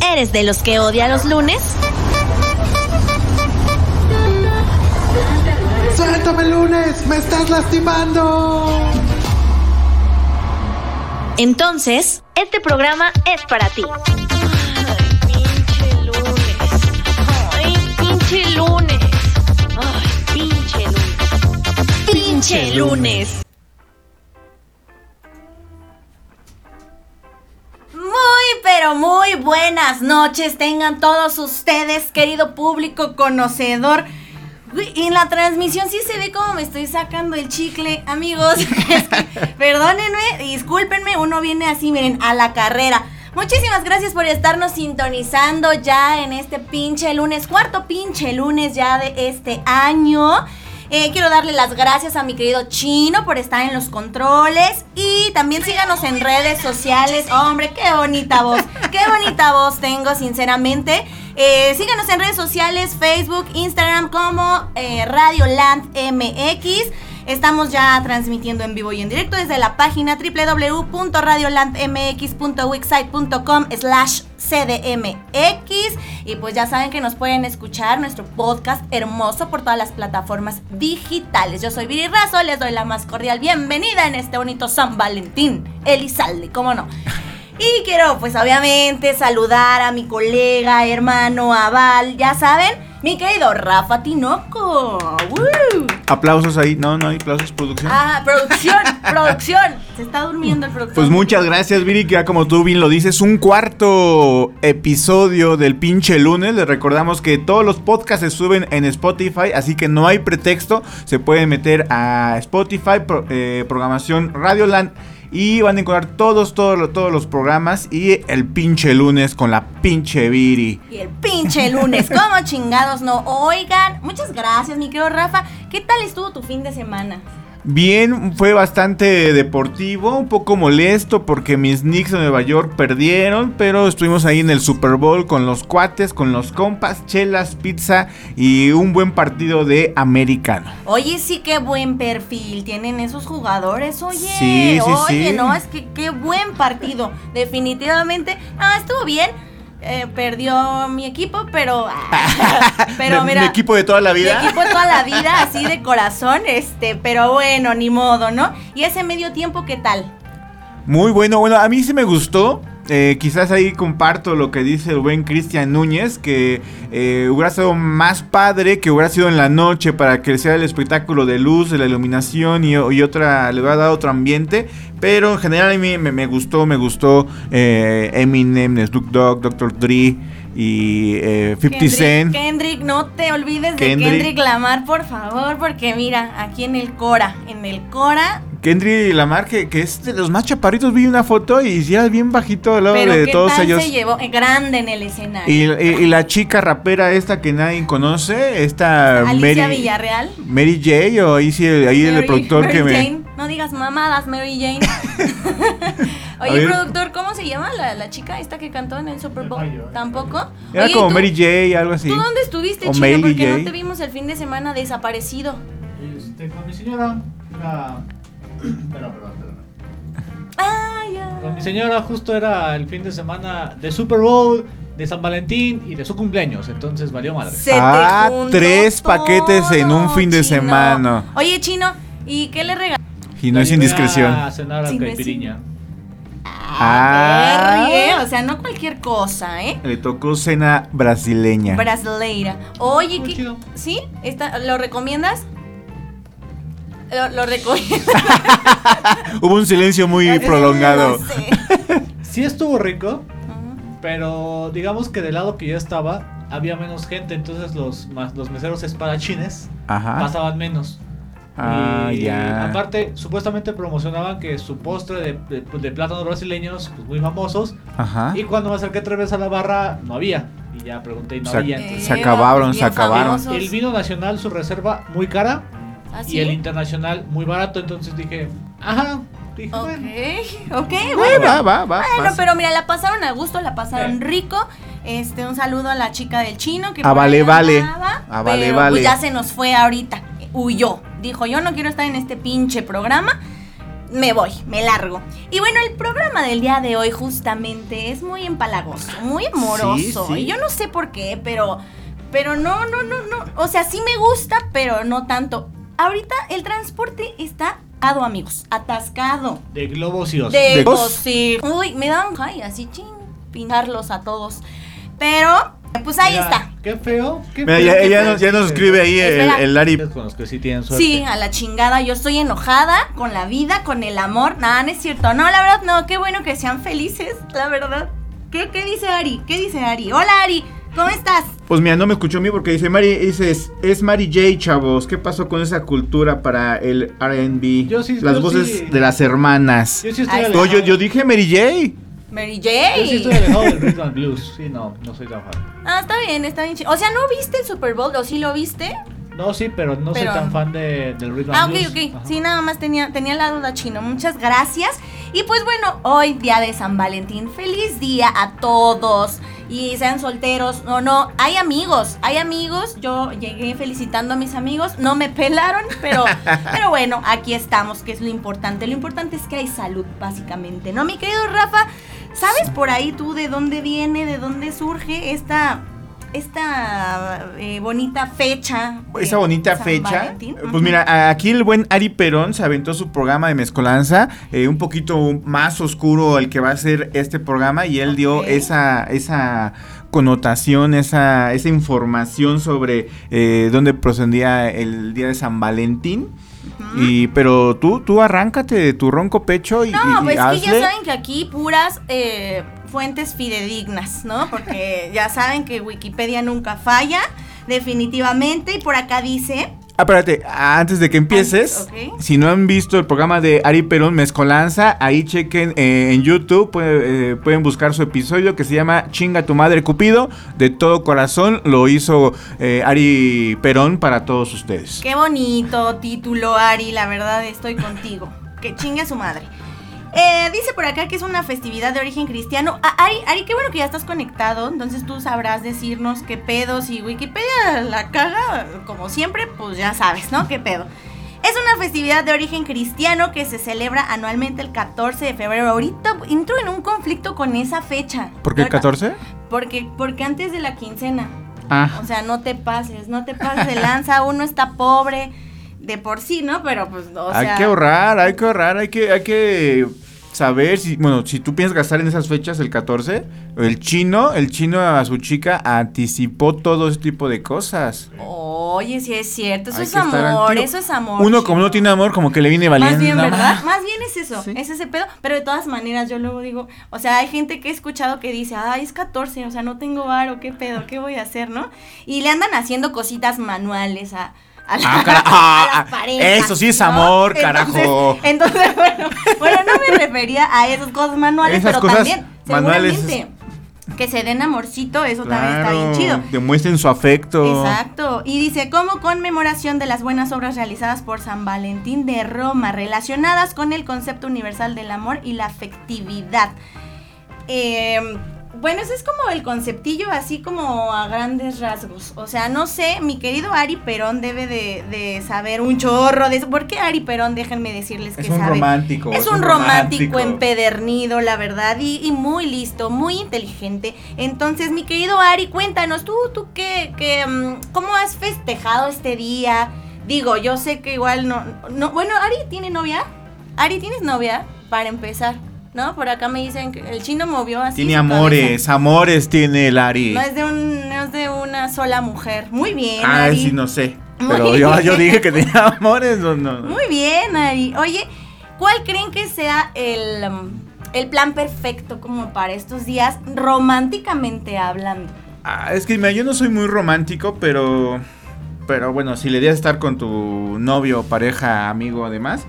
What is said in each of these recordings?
¿Eres de los que odia los lunes? ¡Suéltame lunes! ¡Me estás lastimando! Entonces, este programa es para ti. Ay, pinche lunes. Ay, pinche lunes. Pinche lunes. Muy, pero muy buenas noches tengan todos ustedes, querido público conocedor. Uy, En la transmisión sí se ve como me estoy sacando el chicle, amigos. Es que, perdónenme, discúlpenme, uno viene así, miren, a la carrera. Muchísimas gracias por estarnos sintonizando ya en este pinche lunes, cuarto pinche lunes ya de este año. Eh, quiero darle las gracias a mi querido Chino por estar en los controles y también síganos en redes sociales. Hombre, qué bonita voz, qué bonita voz tengo, sinceramente. Eh, síganos en redes sociales, Facebook, Instagram como eh, Radio Land MX. Estamos ya transmitiendo en vivo y en directo desde la página www.radiolandmx.wixsite.com slash cdmx y pues ya saben que nos pueden escuchar nuestro podcast hermoso por todas las plataformas digitales. Yo soy Viri Razo, les doy la más cordial bienvenida en este bonito San Valentín, Elizalde, cómo no. Y quiero pues obviamente saludar a mi colega, hermano, Aval, ya saben, mi querido Rafa Tinoco. ¡Woo! Aplausos ahí. No, no hay aplausos, producción. Ah, producción, producción. Se está durmiendo el productor. Pues muchas gracias, Viri, que ya como tú bien lo dices, un cuarto episodio del pinche lunes. Les recordamos que todos los podcasts se suben en Spotify, así que no hay pretexto. Se pueden meter a Spotify, pro- eh, programación Radioland. Y van a encontrar todos, todos, todos los programas y el pinche lunes con la pinche Viri. Y el pinche lunes, ¿cómo chingados no? Oigan, muchas gracias, mi querido Rafa. ¿Qué tal estuvo tu fin de semana? Bien, fue bastante deportivo, un poco molesto porque mis Knicks de Nueva York perdieron, pero estuvimos ahí en el Super Bowl con los cuates, con los compas, chelas, pizza y un buen partido de americano. Oye, sí, qué buen perfil tienen esos jugadores, oye. Sí, sí, oye, sí. no, es que qué buen partido. Definitivamente. Ah, estuvo bien. Eh, perdió mi equipo, pero. ah, pero Mi- mira. mi equipo de toda la Mi vida. equipo de toda la vida, así de corazón, este, pero bueno, ni modo, ¿no? Y ese medio tiempo, ¿qué tal? Muy bueno, bueno, a mí sí me gustó. Eh, quizás ahí comparto lo que dice el buen Cristian Núñez, que eh, hubiera sido más padre que hubiera sido en la noche para sea el espectáculo de luz, de la iluminación y, otra, le hubiera dado otro ambiente. Pero en general a mí me, me gustó, me gustó eh, Eminem, Snoop Dogg, Dr. Dre y eh, 50 Kendrick, Cent. Kendrick, no te olvides Kendrick. de Kendrick Lamar, por favor, porque mira, aquí en el Cora, en el Cora, Kendrick Lamar, que, que es de los más chaparritos, vi una foto y ya bien bajito al lado pero de qué todos tal ellos. se llevó Eh, grande en el escenario. Y, y- y la chica rapera esta que nadie conoce, esta Alicia Mary, Villarreal. Mary J o ahí sí, ahí el Mary- productor Mary que me... Jane. No digas mamadas, Mary Jane. Oye, ver. productor, ¿cómo se llama la, la chica esta que cantó en el Super Bowl? ¿Tampoco? Era Oye, como ¿tú- Mary J, algo así. ¿Tú dónde estuviste, O Chino? Mary Porque J. no te vimos el fin de semana desaparecido. Este, con mi señora, la... Perdón, perdón, perdón. Ah, ya. Con mi señora justo era el fin de semana de Super Bowl, de San Valentín y de su cumpleaños, entonces valió madre. Se te Ah, tres paquetes en un fin de Chino. semana. Oye, Chino, ¿y qué le regalaste? Y no es indiscreción. A cenar a Sí, Ah, O sea, no cualquier cosa, ¿eh? le tocó cena brasileña. Brasileira. Oye, Muy ¿qué? chido. ¿Sí? Está- ¿Lo recomiendas? Lo, lo recomiendas. Hubo un silencio muy prolongado. No sé. Sí estuvo rico, pero digamos que del lado que yo estaba había menos gente, entonces los, más, los meseros espadachines Ajá. pasaban menos. Ah, y ya. aparte, supuestamente promocionaban que su postre de, de, de plátanos brasileños, pues muy famosos, Ajá. Y cuando me acerqué tres veces a la barra, no había. Y ya pregunté y no Se- había. Eh, entonces- Se acabaron, se acabaron. famosos. el vino nacional, su reserva, muy cara. ¿Ah, Y el internacional, muy barato. Entonces dije, ajá. Dije, Ok, bueno. ok, Eh, bueno. va, va, va. Bueno, va. pero mira, la pasaron a gusto, la pasaron Sí. rico. Este, un saludo a la chica del chino que A Vale Vale. andaba, A Vale pero, Vale. Pues ya se nos fue ahorita. Huyó. Dijo, yo no quiero estar en este pinche programa. me voy, me largo. Y bueno, el programa del día de hoy justamente es muy empalagoso, muy amoroso. Sí, sí. Y yo no sé por qué, pero, pero no, no, no, no. O sea, sí me gusta, pero no tanto. Ahorita el transporte está atado, amigos, atascado. De globos y osos. De ¿De sí. Uy, me dan ay, así ching, pintarlos a todos. Pero, pues ahí Mira, está. Qué feo. Qué Mira, feo, ya, qué feo nos, ya nos escribe ahí el, Ari. Con los que sí tienen suerte. Sí, a la chingada. Yo estoy enojada con la vida, con el amor. Nada, no es cierto. No, la verdad, no. Qué bueno que sean felices, la verdad. ¿Qué, qué dice Ari? ¿Qué dice Ari? Hola, Ari. ¿Cómo estás? Pues mira, no me escuchó a mí porque dice Mari, dice, es, Mary J, chavos. ¿Qué pasó con esa cultura para el R&B? Yo sí- Las yo voces sí. de las hermanas. Yo sí estoy yo, yo dije Mary J. Mary Yo sí estoy J. alejado del rhythm and blues. Sí, no, no soy tan fan. Ah, está bien, está bien chido. O sea, ¿no viste el Super Bowl? ¿O sí lo viste? No, sí, pero no Pero- soy tan fan de, del rhythm Ah, and ok, blues. ok. Ajá. Sí, nada más tenía, tenía la duda chino. Muchas gracias. Y pues bueno, hoy día de San Valentín. Feliz día a todos. Y sean solteros o no. Hay amigos, hay amigos. Yo llegué felicitando a mis amigos. No me pelaron, pero, pero bueno, aquí estamos, que es lo importante. Lo importante es que hay salud, básicamente. ¿No, mi querido Rafa? ¿Sabes por ahí tú de dónde viene, de dónde surge esta, esta eh, bonita fecha? Esa bonita San fecha. Valentín? Pues mira, aquí el buen Ari Perón se aventó su programa de mezcolanza, eh, un poquito más oscuro el que va a ser este programa y él dio esa, esa connotación, esa, esa información sobre eh, dónde procedía el día de San Valentín. Y, pero tú, tú arráncate de tu ronco pecho y, No, y- pues es que ya saben que aquí puras eh, fuentes fidedignas, ¿no? Porque ya saben que Wikipedia nunca falla, definitivamente. Y por acá dice, Ah, espérate, antes de que empieces, si no han visto el programa de Ari Perón Mezcolanza, ahí chequen eh, en YouTube, puede- eh, pueden buscar su episodio que se llama Chinga tu madre Cupido, de todo corazón, lo hizo eh, Ari Perón para todos ustedes. qué bonito título, Ari, la verdad estoy contigo. Que chingue a su madre. Eh, dice por acá que es una festividad de origen cristiano. Ah, Ari, Ari, qué bueno que ya estás conectado. Entonces tú sabrás decirnos qué pedo. Si Wikipedia la caga, como siempre, pues ya sabes, ¿no? ¿Qué pedo? Es una festividad de origen cristiano que se celebra anualmente el 14 de febrero. Ahorita entro en un conflicto con esa fecha. ¿Por qué el Ahorita- 14? Porque, porque antes de la quincena. Ah, O sea, no te pases, no te pases de lanza. Uno está pobre de por sí, ¿no? Pero pues, o hay sea. que ahorrar, hay que ahorrar, hay que, hay que saber si, bueno, si tú piensas gastar en esas fechas el 14, el chino, el chino a su chica anticipó todo ese tipo de cosas. Oye, sí es cierto. Eso Hay es amor, eso es amor. Uno como no tiene amor, como que le viene valiendo. Más bien, ¿verdad? más. Más bien es eso, Sí. es ese pedo. Pero de todas maneras, yo luego digo, o sea, hay gente que he escuchado que dice, ay, es 14, o sea, no tengo varo, ¿qué pedo? ¿Qué voy a hacer, no? Y le andan haciendo cositas manuales a. A, la- Ah, cara- ah, parejas, eso sí es amor, carajo. Entonces, bueno, bueno, no me refería a esas cosas manuales, Esas pero cosas también, manuales seguramente, que se den amorcito, eso también está bien chido. Demuestren su afecto. Exacto. Y dice, como conmemoración de las buenas obras realizadas por San Valentín de Roma, relacionadas con el concepto universal del amor y la afectividad. Eh, bueno, ese es como el conceptillo así como a grandes rasgos. O sea, no sé, mi querido Ari Perón debe de, de saber un chorro de eso. ¿Por qué Ari Perón? Déjenme decirles que Es un sabe. romántico. Es un romántico empedernido, la verdad, y, y muy listo, muy inteligente. Entonces, mi querido Ari, cuéntanos, ¿tú, tú qué, qué, mm, cómo has festejado este día? Digo, yo sé que igual no, no... Bueno, Ari tiene novia. Ari, ¿tienes novia? Para empezar, ¿no? Por acá me dicen que el chino movió así Tiene amores, cabeza. amores tiene el Ari. No es, de un, no es de una sola mujer. Muy bien, Ah, Ari. sí, no sé. Pero yo, yo dije que tenía amores. No, no. Muy bien, Ari. Oye, ¿cuál creen que sea el, um, el plan perfecto como para estos días, románticamente hablando? Ah, es que mira, yo no soy muy romántico, pero. Pero bueno, si le das estar con tu novio, pareja, amigo, además,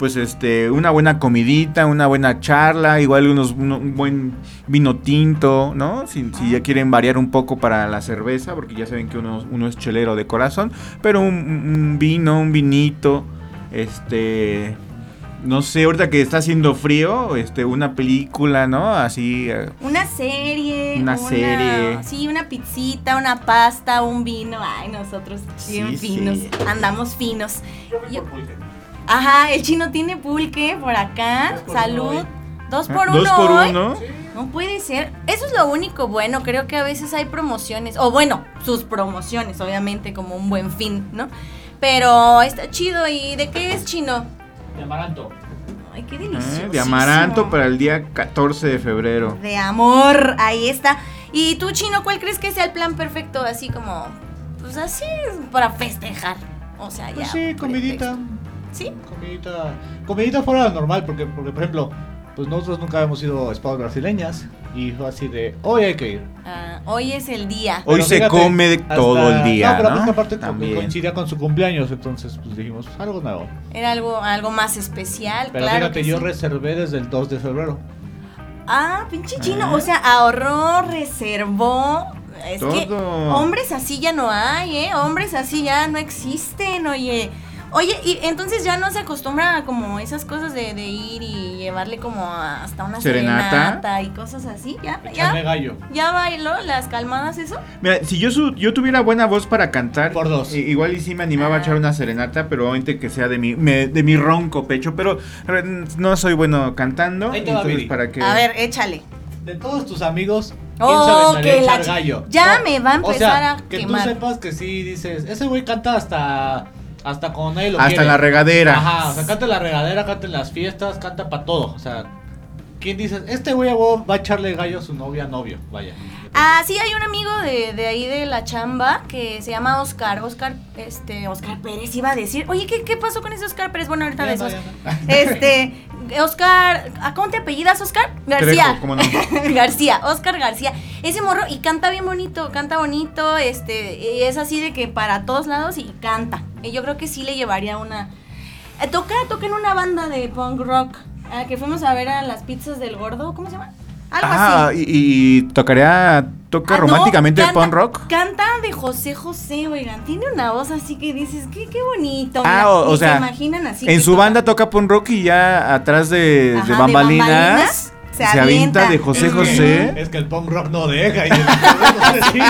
pues este, una buena comidita, una buena charla, igual unos, uno- un buen vino tinto, ¿no? Si, si ya quieren variar un poco para la cerveza, porque ya saben que uno, uno es chelero de corazón, pero un, un vino, un vinito, este. No sé, ahorita que está haciendo frío, este, una película, ¿no? Así. eh, Una serie. Una serie. Sí, una pizzita, una pasta, un vino. Ay, nosotros bien Sí, finos. sí. Andamos finos. Yo- Ajá, el chino tiene pulque por acá. Dos por Salud. uno. Dos Ah, por uno. Dos por hoy. uno. No puede ser. Eso es lo único bueno. Creo que a veces hay promociones. O bueno, sus promociones, obviamente, como un buen fin, ¿no? Pero está chido. ¿Y de qué es chino? De amaranto. Ay, qué Ah, delicioso. de amaranto para el día 14 de febrero. De amor. Ahí está. ¿Y tú, chino, cuál crees que sea el plan perfecto? Así como. Pues así para festejar. O sea, ya. Pues sí, comidita. pretexto. ¿Sí? Comidita. Comidita fuera de lo normal, porque, porque por ejemplo, pues nosotros nunca habíamos ido a spas brasileñas. Y fue así de, hoy hay que ir. Ah, hoy es el día. Hoy Pero se fíjate, come hasta- todo el día, No, pero ¿no? pues aparte También. coincidía con su cumpleaños, entonces pues dijimos, algo nuevo. Era algo, algo más especial. Pero claro fíjate, que yo sí. reservé desde el 2 de febrero. Ah, pinche chino. Ah. O sea, ahorró, reservó. Es que hombres así ya no hay, ¿eh? Hombres así ya no existen, oye. Oye, y entonces ya no se acostumbra a como esas cosas de, de ir y llevarle como hasta una Serenata. serenata, y cosas así. ¿Ya? ¿Ya? gallo. ¿Ya bailó las calmadas eso? Mira, si yo, su- yo tuviera buena voz para cantar, Por dos. igual y sí me animaba a echar una serenata, pero obviamente que sea de mi, me- de mi ronco pecho, pero no soy bueno cantando, Ahí te va, entonces Viri. para que... A ver, échale. De todos tus amigos, ¿quién Oh, que la gallo? Ya me va a o empezar sea, a que quemar. tú sepas que sí dices, ese güey canta hasta hasta cuando nadie lo Hasta quiere. en la regadera. Ajá, o sea, canta en la regadera, canta en las fiestas, canta para todo. O sea, ¿quién dices? Este güey a huevo va a echarle gallo a su novia, novio, vaya. Ah, sí, hay un amigo de, de ahí de la chamba que se llama Oscar. Oscar, este, Oscar Pérez iba a decir. Oye, ¿qué, qué pasó con ese Oscar Pérez? Bueno, ahorita Ya de no, eso. ya no. Este, Oscar, ¿a ¿cómo te apellidas, Oscar? García. Trejo, ¿cómo no? García, Oscar García. Ese morro y canta bien bonito, canta bonito, este, y es así de que para todos lados y canta. Y yo creo que sí le llevaría una. Eh, toca, toca en una banda de punk rock. ah, que fuimos a ver a las pizzas del gordo, ¿cómo se llama? Algo Ah, así. y, y tocaría, toca Ah, no, románticamente el canta- punk rock. Canta de José José, oigan. Tiene una voz así que dices, qué, qué bonito. Ah, mira, o, o ni se sea, imaginan así en su toca. banda toca punk rock y ya atrás de, Ajá, de de bambalinas, se se, avienta de José Es que- José. Es que el punk rock no deja. Y el entonces, sí.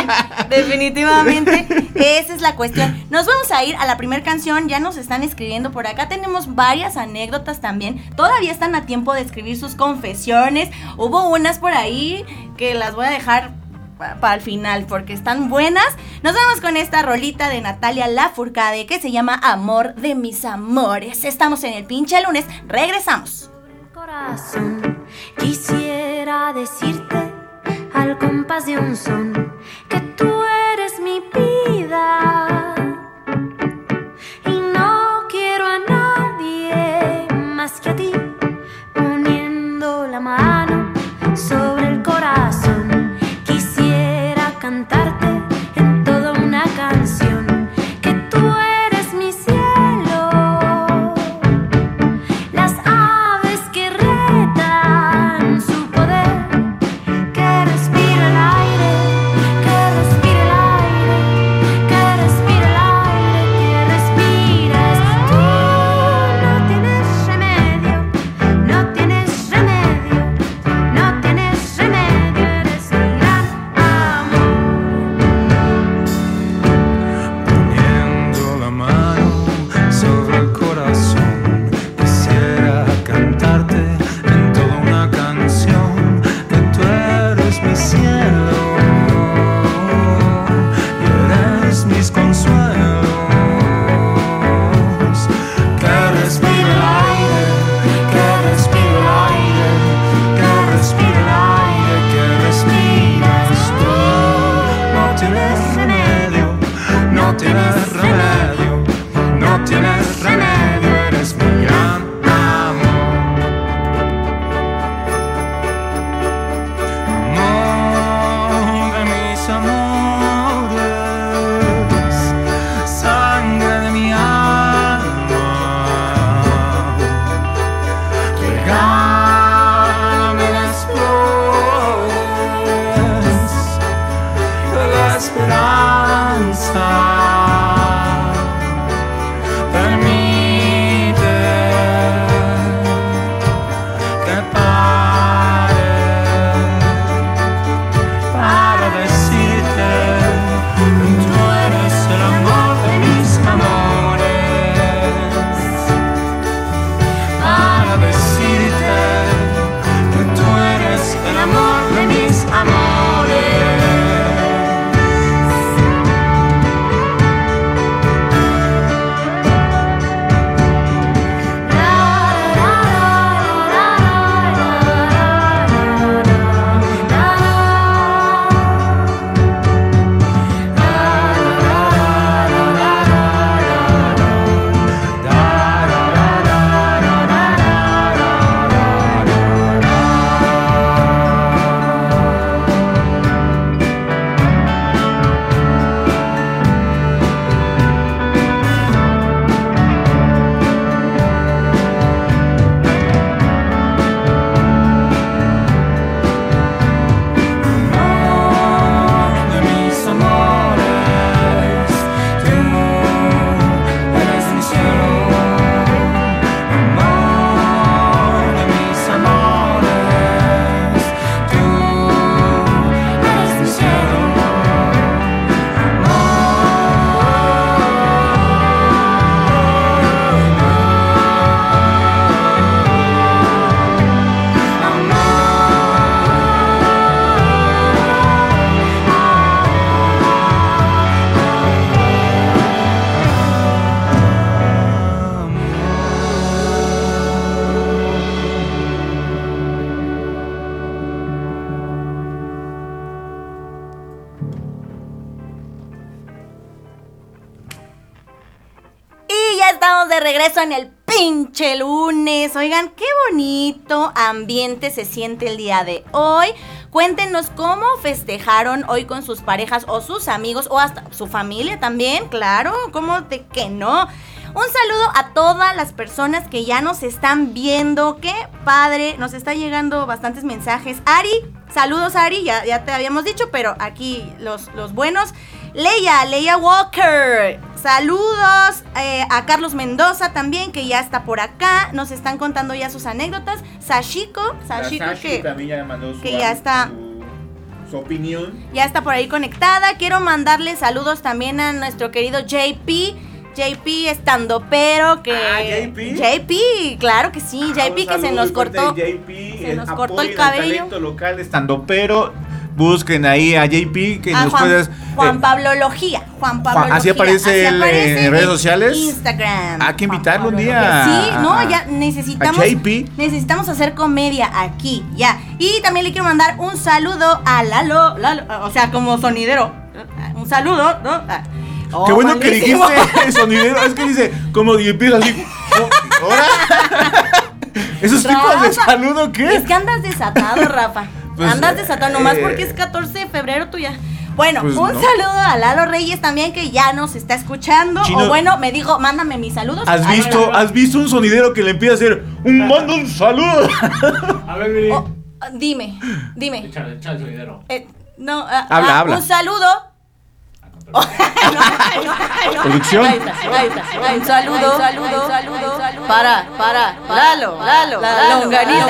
Definitivamente, esa es la cuestión. Nos vamos a ir a la primera canción, ya nos están escribiendo por acá, tenemos varias anécdotas también, todavía están a tiempo de escribir sus confesiones, hubo unas por ahí que las voy a dejar pa- para el final porque están buenas. Nos vamos con esta rolita de Natalia Lafourcade que se llama Amor de mis amores. Estamos en el pinche lunes, regresamos. En el pinche lunes. Oigan, qué bonito ambiente se siente el día de hoy. Cuéntenos cómo festejaron hoy con sus parejas o sus amigos o hasta su familia también, claro, ¿cómo de que no? Un saludo a todas las personas que ya nos están viendo. Qué padre, nos está llegando bastantes mensajes. Ari, saludos Ari, ya, ya te habíamos dicho, pero aquí los, los buenos. Leia, Leia Walker. Saludos eh, a Carlos Mendoza también, que ya está por acá. Nos están contando ya sus anécdotas. Sashiko, Sashiko que, también ya mandó su, que ya está- su, su opinión. ya está por ahí conectada. Quiero mandarle saludos también a nuestro querido JP. JP estando pero que Ah, JP. JP, claro que sí, Ah, JP que se nos cortó. JP, se nos cortó el cabello. local estando pero busquen ahí a JP que a nos Juan, puedes Juan eh, Pablo Logía. Juan Pablo Juan- así Logía. aparece él, eh, en redes sociales. Instagram. Hay que invitarlo un día Logía. Sí, no, ya necesitamos. a JP. Necesitamos hacer comedia aquí, ya. Y también le quiero mandar un saludo a Lalo, Lalo, o sea, como sonidero. Un saludo, ¿no? Ah. Oh, Qué bueno que dijiste sonidero. Es que dice, como empieza así. ¿Esos tipos de saludo qué? Es que andas desatado, Rafa. Pues, andas desatado nomás eh, porque es 14 de febrero tú ya. Bueno, Pues un no. saludo a Lalo Reyes también que ya nos está escuchando. Chino- o bueno, me dijo, mándame mis saludos. ¿Has visto. ¿Has visto un sonidero que le empieza a hacer un mando un saludo? A ver. Oh, dime, dime. Échale, échale el sonidero. Eh, no, ah, Habla, ah, habla. Un saludo. Producción. Ahí está, ahí está. Un saludo, saludo, saludo. Para, para, Lalo, Lalo, la longaniza.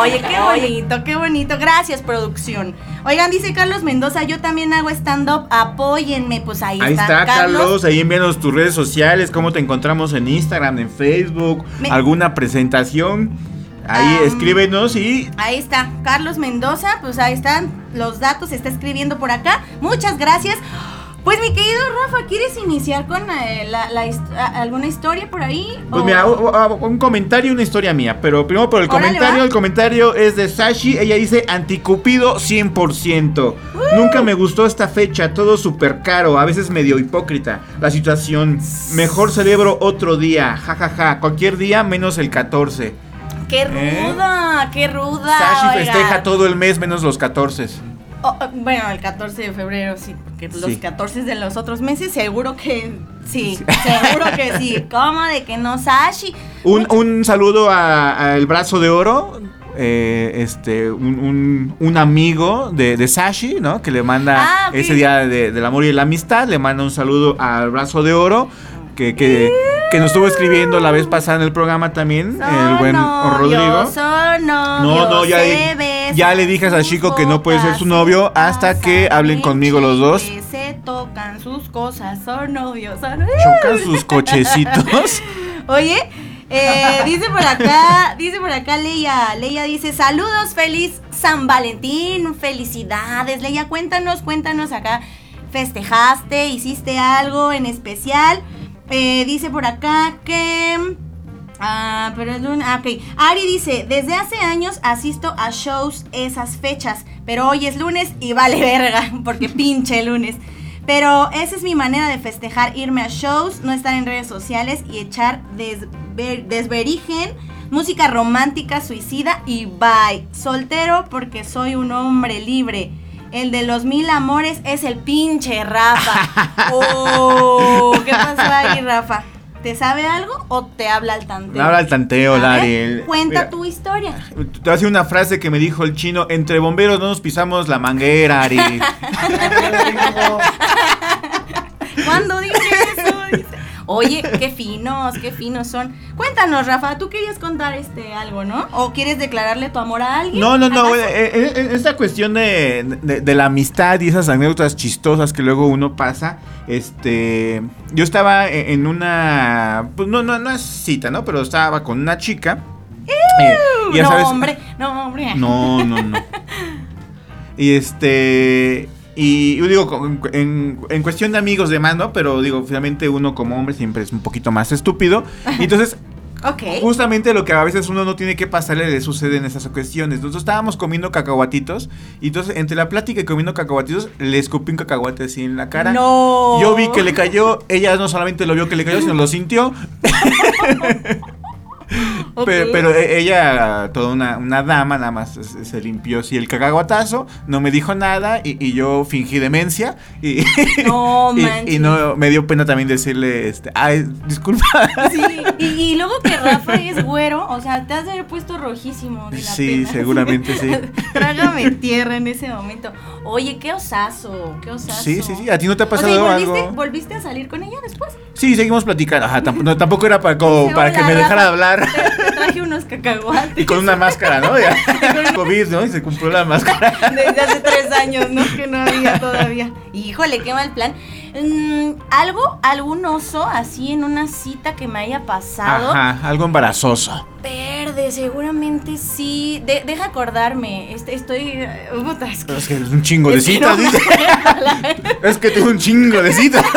Oye, qué bonito, qué bonito. Gracias, producción. Oigan, dice Carlos Mendoza, yo también hago stand-up, apóyenme. Pues ahí, Ahí está, Carlos. Ahí envíanos tus redes sociales, cómo te encontramos en Instagram, en Facebook, Me- alguna presentación. Ahí Am, escríbenos y Ahí está, Carlos Mendoza, pues ahí están los datos, se está escribiendo por acá. Muchas gracias. Pues mi querido Rafa, ¿quieres iniciar con eh, la- la hist- alguna historia por ahí? Pues O- mira, un comentario, una historia mía. Pero primero por el Órale, comentario. va. El comentario es de Sashi. Ella dice anticupido 100%. Nunca me gustó esta fecha. Todo súper caro. A veces medio hipócrita. La situación. Mejor celebro otro día. Ja, ja, ja. Cualquier día menos el 14. ¡Qué ¿Eh? ruda! ¡Qué ruda! Sashi oiga. festeja todo el mes menos los 14. Oh, oh, bueno, el 14 de febrero sí, porque los Sí. 14 de los otros meses seguro que sí, seguro que sí. ¿Cómo de que no, Sashi? Un, un saludo a- al brazo de oro. eh, este, un, un- un amigo de, de Sashi, ¿no? Que le manda Ah, ese día de- del amor y la amistad. Le manda un saludo al brazo de oro. Que, que, que nos estuvo escribiendo la vez pasada en el programa también. el buen Rodrigo. No, no, ya, ya le dije a Sashiko que no puede ser su novio hasta que hablen conmigo los dos. Se tocan sus cosas, son novios, son Chocan sus cochecitos. Oye, eh, dice por acá, dice por acá Leia, Leia dice, saludos, feliz San Valentín, felicidades. Leia, cuéntanos, cuéntanos acá, festejaste, hiciste algo en especial. Eh, dice por acá que... Ah, pero es lunes. Ah, ok. Ari dice, desde hace años asisto a shows esas fechas, pero hoy es lunes y vale verga, porque pinche lunes. Pero esa es mi manera de festejar, irme a shows, no estar en redes sociales y echar desver- desverigen, música romántica, suicida y bye. Soltero porque soy un hombre libre. El de los mil amores es el pinche Rafa. Oh, ¿qué pasó ahí, Rafa? ¿Te sabe algo o te habla al tanteo? Habla el tanteo, Lari. Cuenta mira, tu historia. Te voy a decir una frase que me dijo el chino, entre bomberos no nos pisamos la manguera, Ari. ¿Cuándo? Dice. Oye, qué finos, qué finos son. Cuéntanos, Rafa, tú querías contar este algo, ¿no? ¿O quieres declararle tu amor a alguien? No, no, no, eh, eh, eh, esta cuestión de, de- de la amistad y esas anécdotas chistosas que luego uno pasa, este, yo estaba e- en una, pues no, no, no es cita, ¿no? Pero estaba con una chica. eh, ya no, sabes- hombre, no, hombre. No, no, no. Y este. Y yo digo, en, en cuestión de amigos demás, ¿no? Pero digo, finalmente uno como hombre siempre es un poquito más estúpido. Y entonces Ok. Justamente lo que a veces uno no tiene que pasarle le sucede en esas cuestiones. Nosotros estábamos comiendo cacahuatitos y entonces entre la plática y comiendo cacahuatitos le escupí un cacahuate así en la cara. No. Yo vi que le cayó, ella no solamente lo vio que le cayó, sino lo sintió. Pero, e- ella, toda una, una dama, nada más se, limpió así el cacahuatazo, no me dijo nada y, y yo fingí demencia y, No y- y no me dio pena también decirle, este, ay, disculpa. Sí, y, luego que Rafa es güero, o sea, te has de haber puesto rojísimo de la Sí, pena. seguramente sí. Trágame tierra en ese momento. Oye, qué osazo, qué osazo. Sí, sí, sí, a ti no te ha O sea, ¿y pasado volviste, algo. volviste a salir con ella después? Sí, seguimos platicando. Ajá, tamp- no, tampoco era para, como para que "Hola, me dejara hablar. Te traje unos cacahuates. Y con una máscara, ¿no? Ya. COVID, ¿no? Y se cumplió la máscara. Desde hace tres años, ¿no? Que no había todavía. Híjole, qué mal plan. Mm, ¿Algo, algún oso así en una cita que me haya pasado? Ajá, algo embarazoso. Verde, seguramente sí. De- deja acordarme. Este, estoy. eh, es que- Es que un chingo de citas, dice. Es que tengo un chingo de citas.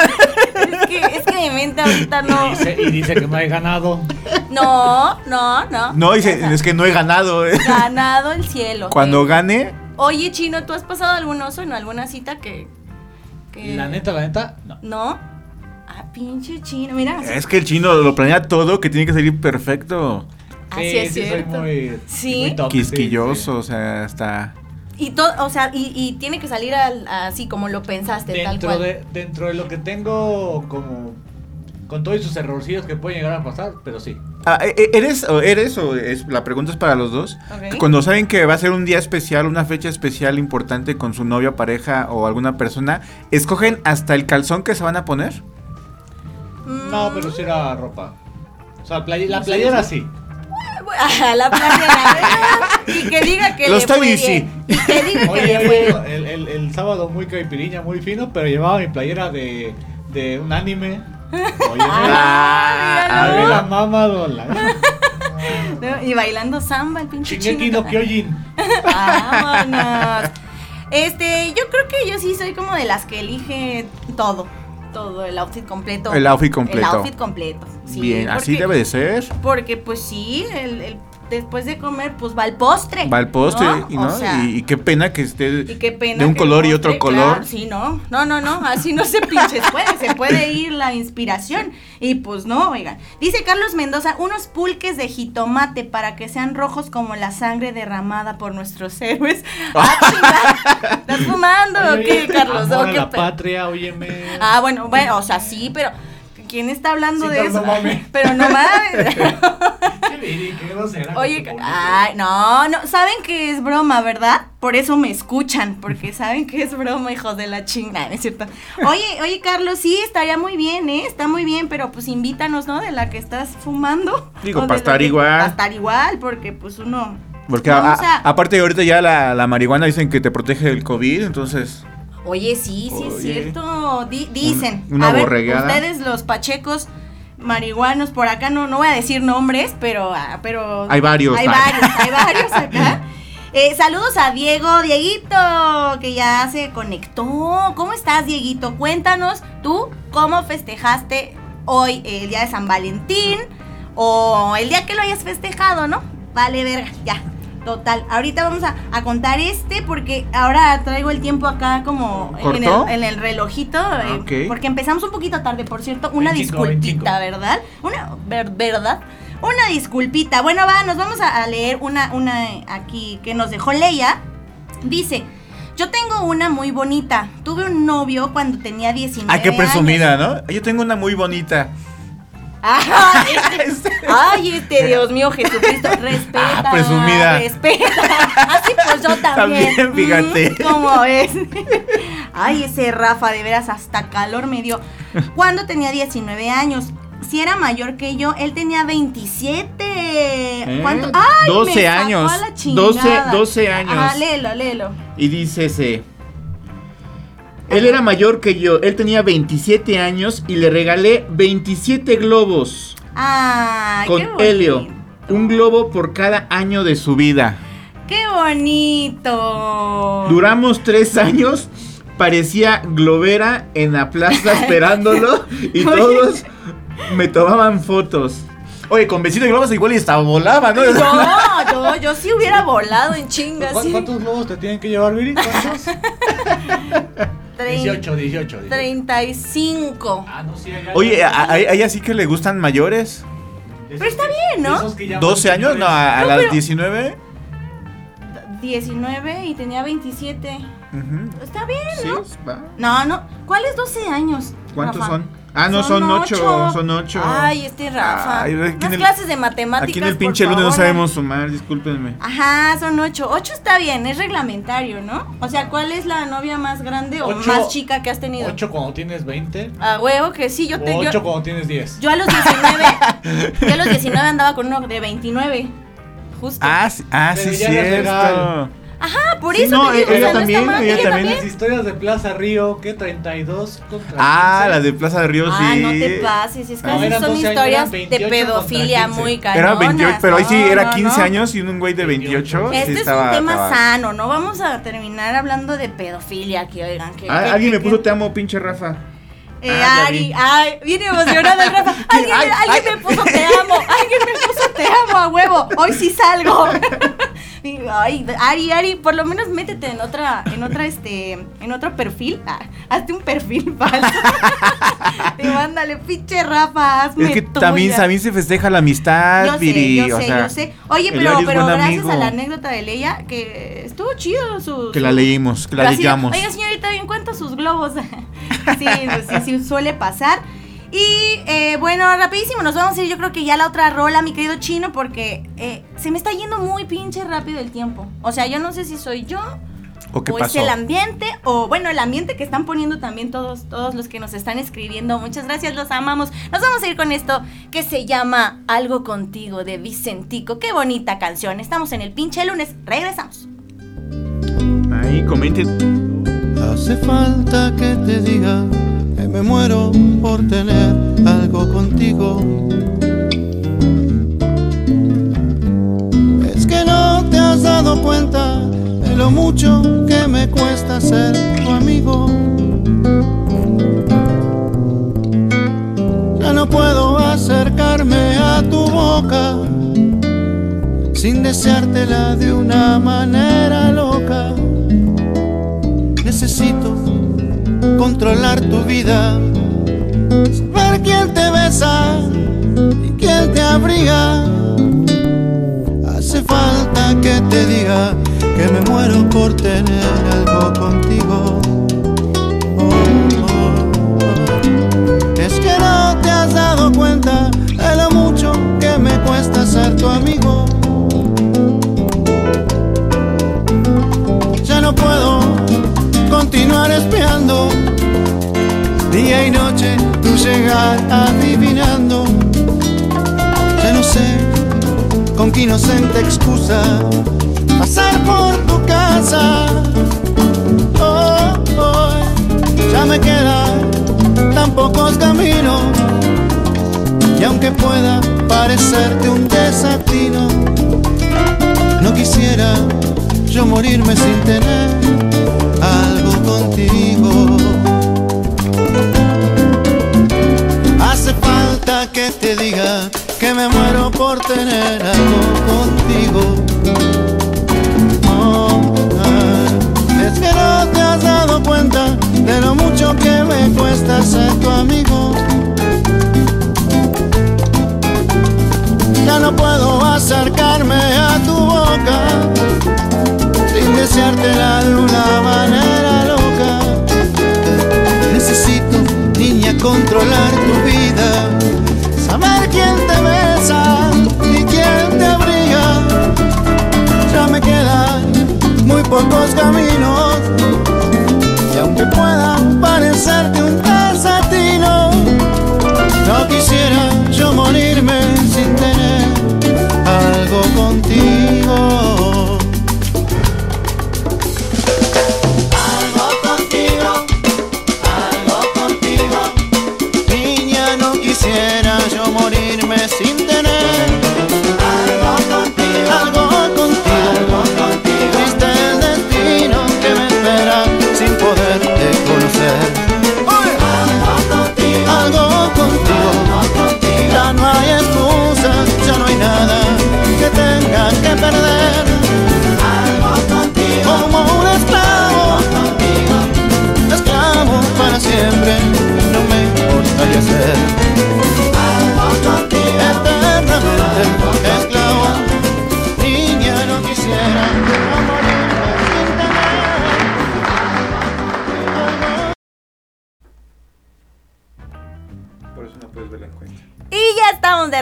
Es que, es que mi mente ahorita no. Y dice, y dice que me he ganado. No, no, no. No, dice, es que no he ganado. eh. Ganado el cielo. Cuando Eh, gane, Oye, Chino, ¿tú has pasado algún oso en alguna cita que. que- La neta, la neta, no. ¿No? Ah, pinche Chino. Mira. es que el chino lo planea todo, que tiene que salir perfecto. Así Sí, es sí, soy cierto. muy, Sí. muy top, sí, Quisquilloso, o sea, está. Y todo, o sea, y, y tiene que salir al- así como lo pensaste, tal Dentro cual. de, dentro de lo que tengo como con todos sus errorcillos que pueden llegar a pasar, pero sí. Ah, e- e- ¿Eres o eres o es, la pregunta es para los dos? Ok. Que Cuando saben que va a ser un día especial, una fecha especial importante con su novia, pareja o alguna persona, ¿escogen hasta el calzón que se van a poner? No, pero sí era ropa. O sea, play- la playera sí. A la playera. y que diga que Los le fue sí. bien. Y que diga que Oye, le oye, fue el, el, el sábado muy caipiriña, muy fino, pero llevaba mi playera de, de un anime. Oye, Ah, a ver la mamadora. ¿no? Y bailando samba, el pinche Shingeki no Kyojin. Vámonos. Este, yo creo que yo sí soy como de las que elige todo. Todo, el outfit completo. El outfit completo. El outfit completo. sí, Bien, así debe de ser. Porque pues sí, el, el- después de comer, pues va el postre. Va el postre, ¿no? y, O ¿no? sea, y, y qué pena que esté y qué pena de un color y otro color. claro, sí, no. No, no, no. Así no se pinches puede. Se puede ir la inspiración. Y pues no, oigan. Dice Carlos Mendoza, unos pulques de jitomate para que sean rojos como la sangre derramada por nuestros héroes. ¡Ah! ¿Estás fumando o Oye, qué, Carlos? Amor ¿O a la patria, óyeme. Ah, bueno, bueno, o sea, sí, pero ¿quién está hablando Sí, de pero eso? no mames. Pero no mames. Qué grosera Oye, ay, no, no, saben que es broma, ¿verdad? Por eso me escuchan, porque saben que es broma, hijos de la chingada, ¿no es cierto? Oye, oye, Carlos, sí, estaría muy bien, ¿eh? Está muy bien, pero pues invítanos, ¿no? De la que estás fumando. Digo, O de pa' la estar que- igual. pa' estar igual, porque pues uno... Porque a- Vamos a- aparte ahorita ya la, la marihuana dicen que te protege del COVID, entonces... Oye, sí, sí es cierto. Di- dicen. una a ver, borregada. ustedes los pachecos marihuanos por acá no no voy a decir nombres, pero ah, pero Hay varios. Hay Ah. varios, hay varios acá. Eh, saludos a Diego, Dieguito, que ya se conectó. ¿Cómo estás, Dieguito? Cuéntanos tú cómo festejaste hoy el día de San Valentín o el día que lo hayas festejado, ¿no? Vale, verga, ya. Total, ahorita vamos a, a contar este porque ahora traigo el tiempo acá como en el, en el relojito, eh, Ok. porque empezamos un poquito tarde, por cierto, una 25, disculpita, 25. ¿verdad? Una, ver- ¿verdad? Una disculpita. Bueno, va, nos vamos a, a leer una, una aquí que nos dejó Leia. Dice, yo tengo una muy bonita. Tuve un novio cuando tenía 19 Ay, qué años". presumida, ¿no? Yo tengo una muy bonita. Este- ay, este Dios mío, Jesucristo, respeta. Ah, presumida. Respeta. Así pues yo también. También, fíjate. Mm, ¿Cómo es? Ay, ese Rafa, de veras, hasta calor me dio. Cuando tenía 19 años. Si era mayor que yo, él tenía 27. ¿Cuánto? ¿Eh? Ay, 12 me sacó años. a la chingada. 12 12 años. Ah, léelo, léelo. Y dice ese. Él era mayor que yo, él tenía 27 años y le regalé 27 globos Ay, con qué bonito. helio. Un globo por cada año de su vida. Qué bonito. Duramos tres años, parecía globera en la plaza esperándolo y Oye. todos me tomaban fotos. Oye, con besito de globos igual y hasta volaba, ¿no? Yo, yo, yo sí hubiera volado en chingas. ¿Cu- sí. ¿Cuántos globos te tienen que llevar, Viri? ¿Cuántos? Trein- 18, 18. 18. 35. Ah, no, sí, hay- Oye, ¿a, a ella sí que le gustan mayores? Pero está bien, ¿no? esos que llaman ¿12 años? No, a, a No, las pero- 19. 19 y tenía 27. Ujú. Está bien, Sí, ¿no? va. No, no. ¿Cuáles 12 años? ¿Cuántos Rafa? son? Ah, no, son ocho, son ocho. Ay, este Rafa. Ay, aquí Unas en el- clases de matemáticas. Aquí en el pinche lunes no sabemos sumar, discúlpenme. Ajá, son ocho. Ocho está bien, es reglamentario, ¿no? O sea, ¿cuál es la novia más grande o Ocho- más chica que has tenido? 8 cuando tienes 20 A huevo que sí, yo o te. 8 Yo, cuando tienes 10. yo a los 19. yo a los 19 andaba con uno de 29. Justo. Ah, sí, ah, Pero sí, cierto. Ajá, por sí, eso no, te digo, ella o sea, no también, está mal, ella ella también. Las historias de Plaza Río, ¿qué? 32 contra Ah, 15. la de Plaza Río, Ah, sí. no te pases, es que No, son 12 años, historias de 28 pedofilia contra 15. muy cañonas. Era 28, pero ahí sí No, era no, 15 no. años y un güey de 28. sí Este estaba, es un tema estaba- sano, no vamos a terminar hablando de pedofilia aquí, oigan. Que, Ah, que- alguien que- me puso que- te amo, pinche Rafa. Eh, Ah, Ari, ay, viene emocionado el Rafa. Alguien, Ay, alguien ay. me puso te amo, alguien me puso te amo a huevo. Hoy sí salgo. Ay, Ari, Ari, por lo menos métete en otra, en otra, este, en otro perfil. Ah, hazte un perfil falso. y mándale, pinche Rafa, hazme Es que tuya. también, también se festeja la amistad, Yo sé, yo o sé, sea, yo sé. Oye, pero, pero gracias amigo. a la anécdota de Leia, que estuvo chido su... Que la leímos, que la leyamos. Oiga, señorita, bien cuenta sus globos. sí, sí, sí, suele pasar. Y eh, bueno, rapidísimo, nos vamos a ir yo creo que ya a la otra rola, mi querido chino, porque eh, se me está yendo muy pinche rápido el tiempo. O sea, yo no sé si soy yo ¿O qué o pasó? es el ambiente, o bueno, el ambiente que están poniendo también todos, todos los que nos están escribiendo. Muchas gracias, los amamos. Nos vamos a ir con esto que se llama Algo contigo de Vicentico. Qué bonita canción. Estamos en el pinche lunes. Regresamos. Ahí, comenten. Hace falta que te diga me muero por tener algo contigo. Es que no te has dado cuenta de lo mucho que me cuesta ser tu amigo. Ya no puedo acercarme a tu boca sin deseártela de una manera loca. Necesito controlar tu vida, saber quién te besa y quién te abriga. Hace falta que te diga que me muero por tener algo contigo. Oh. Es que no te has dado cuenta de lo mucho que me cuesta ser tu amigo. Continuar espiando día y noche tu llegar adivinando. Ya no sé con qué inocente excusa pasar por tu casa. Oh, oh, ya me quedan tan pocos caminos y aunque pueda parecerte un desatino, no quisiera yo morirme sin tener que te diga que me muero por tener algo contigo. Oh, es que no te has dado cuenta de lo mucho que me cuesta ser tu amigo. Ya no puedo acercarme a tu boca sin deseártela de una manera loca. Necesito, niña, controlar tu vida, casa y quién te abriga. Ya me quedan muy pocos caminos.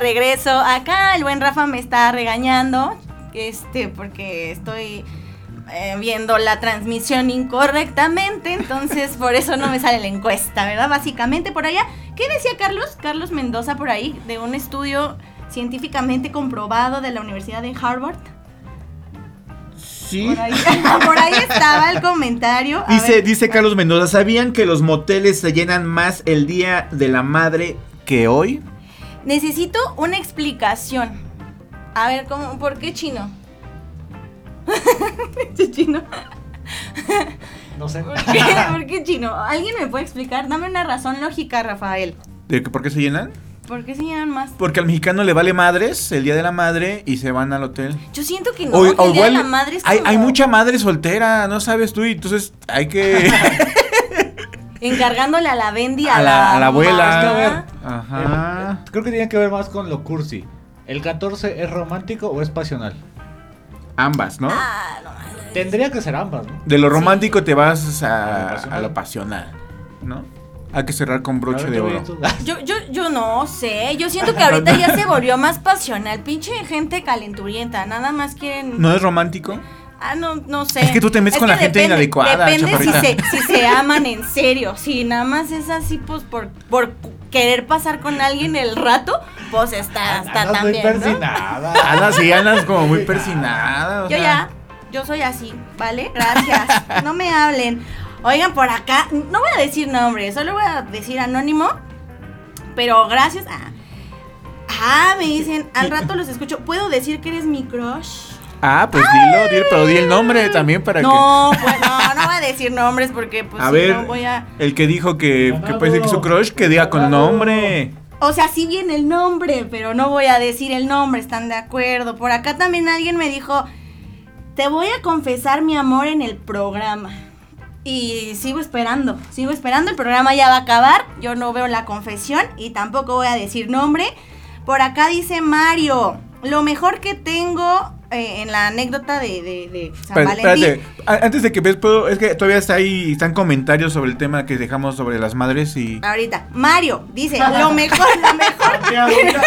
Regreso. Acá el buen Rafa me está regañando. Este, porque estoy eh, viendo la transmisión incorrectamente. Entonces, por eso no me sale la encuesta, ¿verdad? Básicamente por allá. ¿Qué decía Carlos? Carlos Mendoza por ahí, de un estudio científicamente comprobado de la Universidad de Harvard. Sí. Por ahí, por ahí estaba el comentario. A Dice, ver, dice Carlos Mendoza, ¿sabían que los moteles se llenan más el día de la madre que hoy? Necesito una explicación. A ver, ¿cómo, ¿por qué chino? Pinche chino. No sé. ¿Por qué? ¿Por qué chino? ¿Alguien me puede explicar? Dame una razón lógica, Rafael. ¿De que por qué se llenan? ¿Por qué se llaman más? Porque al mexicano le vale madres el día de la madre y se van al hotel. Yo siento que no, O- que el día de la madre es hay, como hay mucha madre soltera, no sabes tú, y entonces hay que... encargándole a la Bendy a, a la, a la abuela. Ajá. Eh, creo que tiene que ver más con lo cursi. ¿El 14 es romántico o es pasional? Ambas, ¿no? Ah, no. Tendría que ser ambas, ¿no? De lo romántico te vas A lo a, pasional. a lo pasional, ¿no? Hay que cerrar con broche ver, de oro. Yo, yo, yo no sé, yo siento que ahorita ya se volvió más pasional, pinche gente calenturienta, nada más quieren... ¿No es romántico? Ah, no, no sé. Es que tú te metes con la gente inadecuada, Depende si se, chaparrita. si se aman en serio. Si nada más es así, pues por, por querer pasar con alguien el rato, pues está, está Andas muy también. ¿no? persinada. Andas y andas como muy persinada. o Yo sea. ya, yo soy así, ¿vale? Gracias. no me hablen. Oigan, por acá, no voy a decir nombre, solo voy a decir anónimo. Pero gracias a. Ah, me dicen, al rato los escucho. ¿Puedo decir que eres mi crush? Ah, pues dilo, dilo, pero di el nombre también para No, pues no, no voy a decir nombres porque pues que... A si ver, no voy a. el que dijo que, que puede ser que su crush, que diga con nombre. O sea, sí viene el nombre, pero no voy a decir el nombre, ¿están de acuerdo? Por acá también alguien me dijo, te voy a confesar mi amor en el programa. Y sigo esperando, sigo esperando, el programa ya va a acabar, yo no veo la confesión y tampoco voy a decir nombre. Por acá dice Mario, lo mejor que tengo eh, en la anécdota de, de, de San Espérate, Valentín. espérate. Antes de que ves, puedo, es que todavía está ahí, están comentarios sobre el tema que dejamos sobre las madres y... Ahorita, Mario dice, lo mejor, lo mejor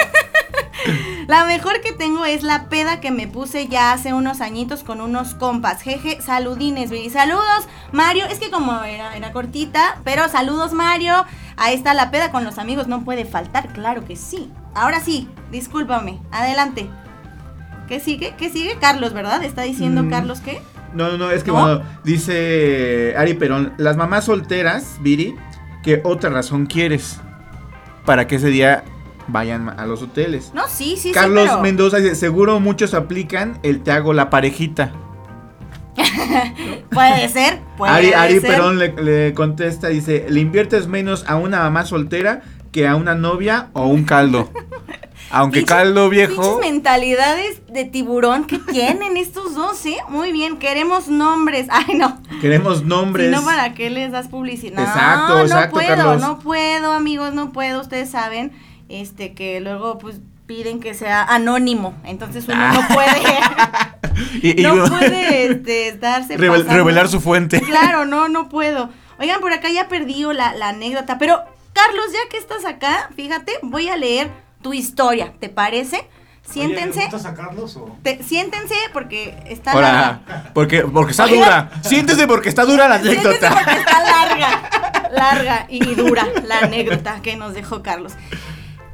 La mejor que tengo es la peda que me puse ya hace unos añitos con unos compas. Jeje, saludines, baby. Saludos, Mario. Es que como era, era cortita, pero saludos, Mario. Ahí está la peda con los amigos. No puede faltar, claro que sí. Ahora sí, discúlpame. Adelante. ¿Qué sigue? ¿Qué sigue? Carlos, ¿verdad? Está diciendo Mm. Carlos qué? No, no, no, es que ¿No? bueno, dice Ari Perón, las mamás solteras, Viri, ¿qué otra razón quieres para que ese día vayan a los hoteles? No, sí, sí, Carlos sí, pero... Mendoza dice, seguro muchos aplican el te hago la parejita. Puede ser, puede Ari, Ari ser. Perón le, le contesta, dice, le inviertes menos a una mamá soltera que a una novia o un caldo. Aunque caldo viejo... Mentalidades de tiburón que tienen estos dos, ¿eh? Muy bien, queremos nombres. Ay, no. Queremos nombres. Si no, ¿para qué les das publicidad? No, Exacto, no exacto, puedo, Carlos. no puedo, amigos, no puedo. Ustedes saben, este, que luego, pues, piden que sea anónimo. Entonces uno no puede, Y- y no uno- puede, este, revel- pasando. revelar su fuente. Claro, no, no puedo. Oigan, por acá ya perdí la, la anécdota, pero, Carlos, ya que estás acá, fíjate, voy a leer tu historia, ¿te parece? Siéntense. Oye, ¿me gusta sacarlos o...? Te- siéntense porque está Ahora, larga. porque, porque está dura. Siéntese porque está dura la Siéntense anécdota. porque está larga, larga y dura la anécdota que nos dejó Carlos.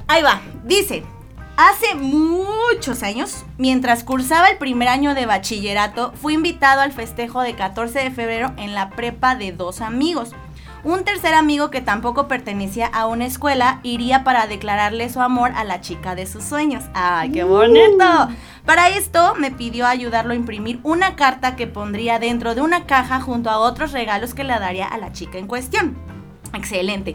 Ahí va, dice, hace muchos años, mientras cursaba el primer año de bachillerato, fui invitado al festejo de 14 de febrero en la prepa de dos amigos. Un tercer amigo que tampoco pertenecía a una escuela iría para declararle su amor a la chica de sus sueños. ¡Ay, qué bonito! Para esto me pidió ayudarlo a imprimir una carta que pondría dentro de una caja junto a otros regalos que le daría a la chica en cuestión. Excelente.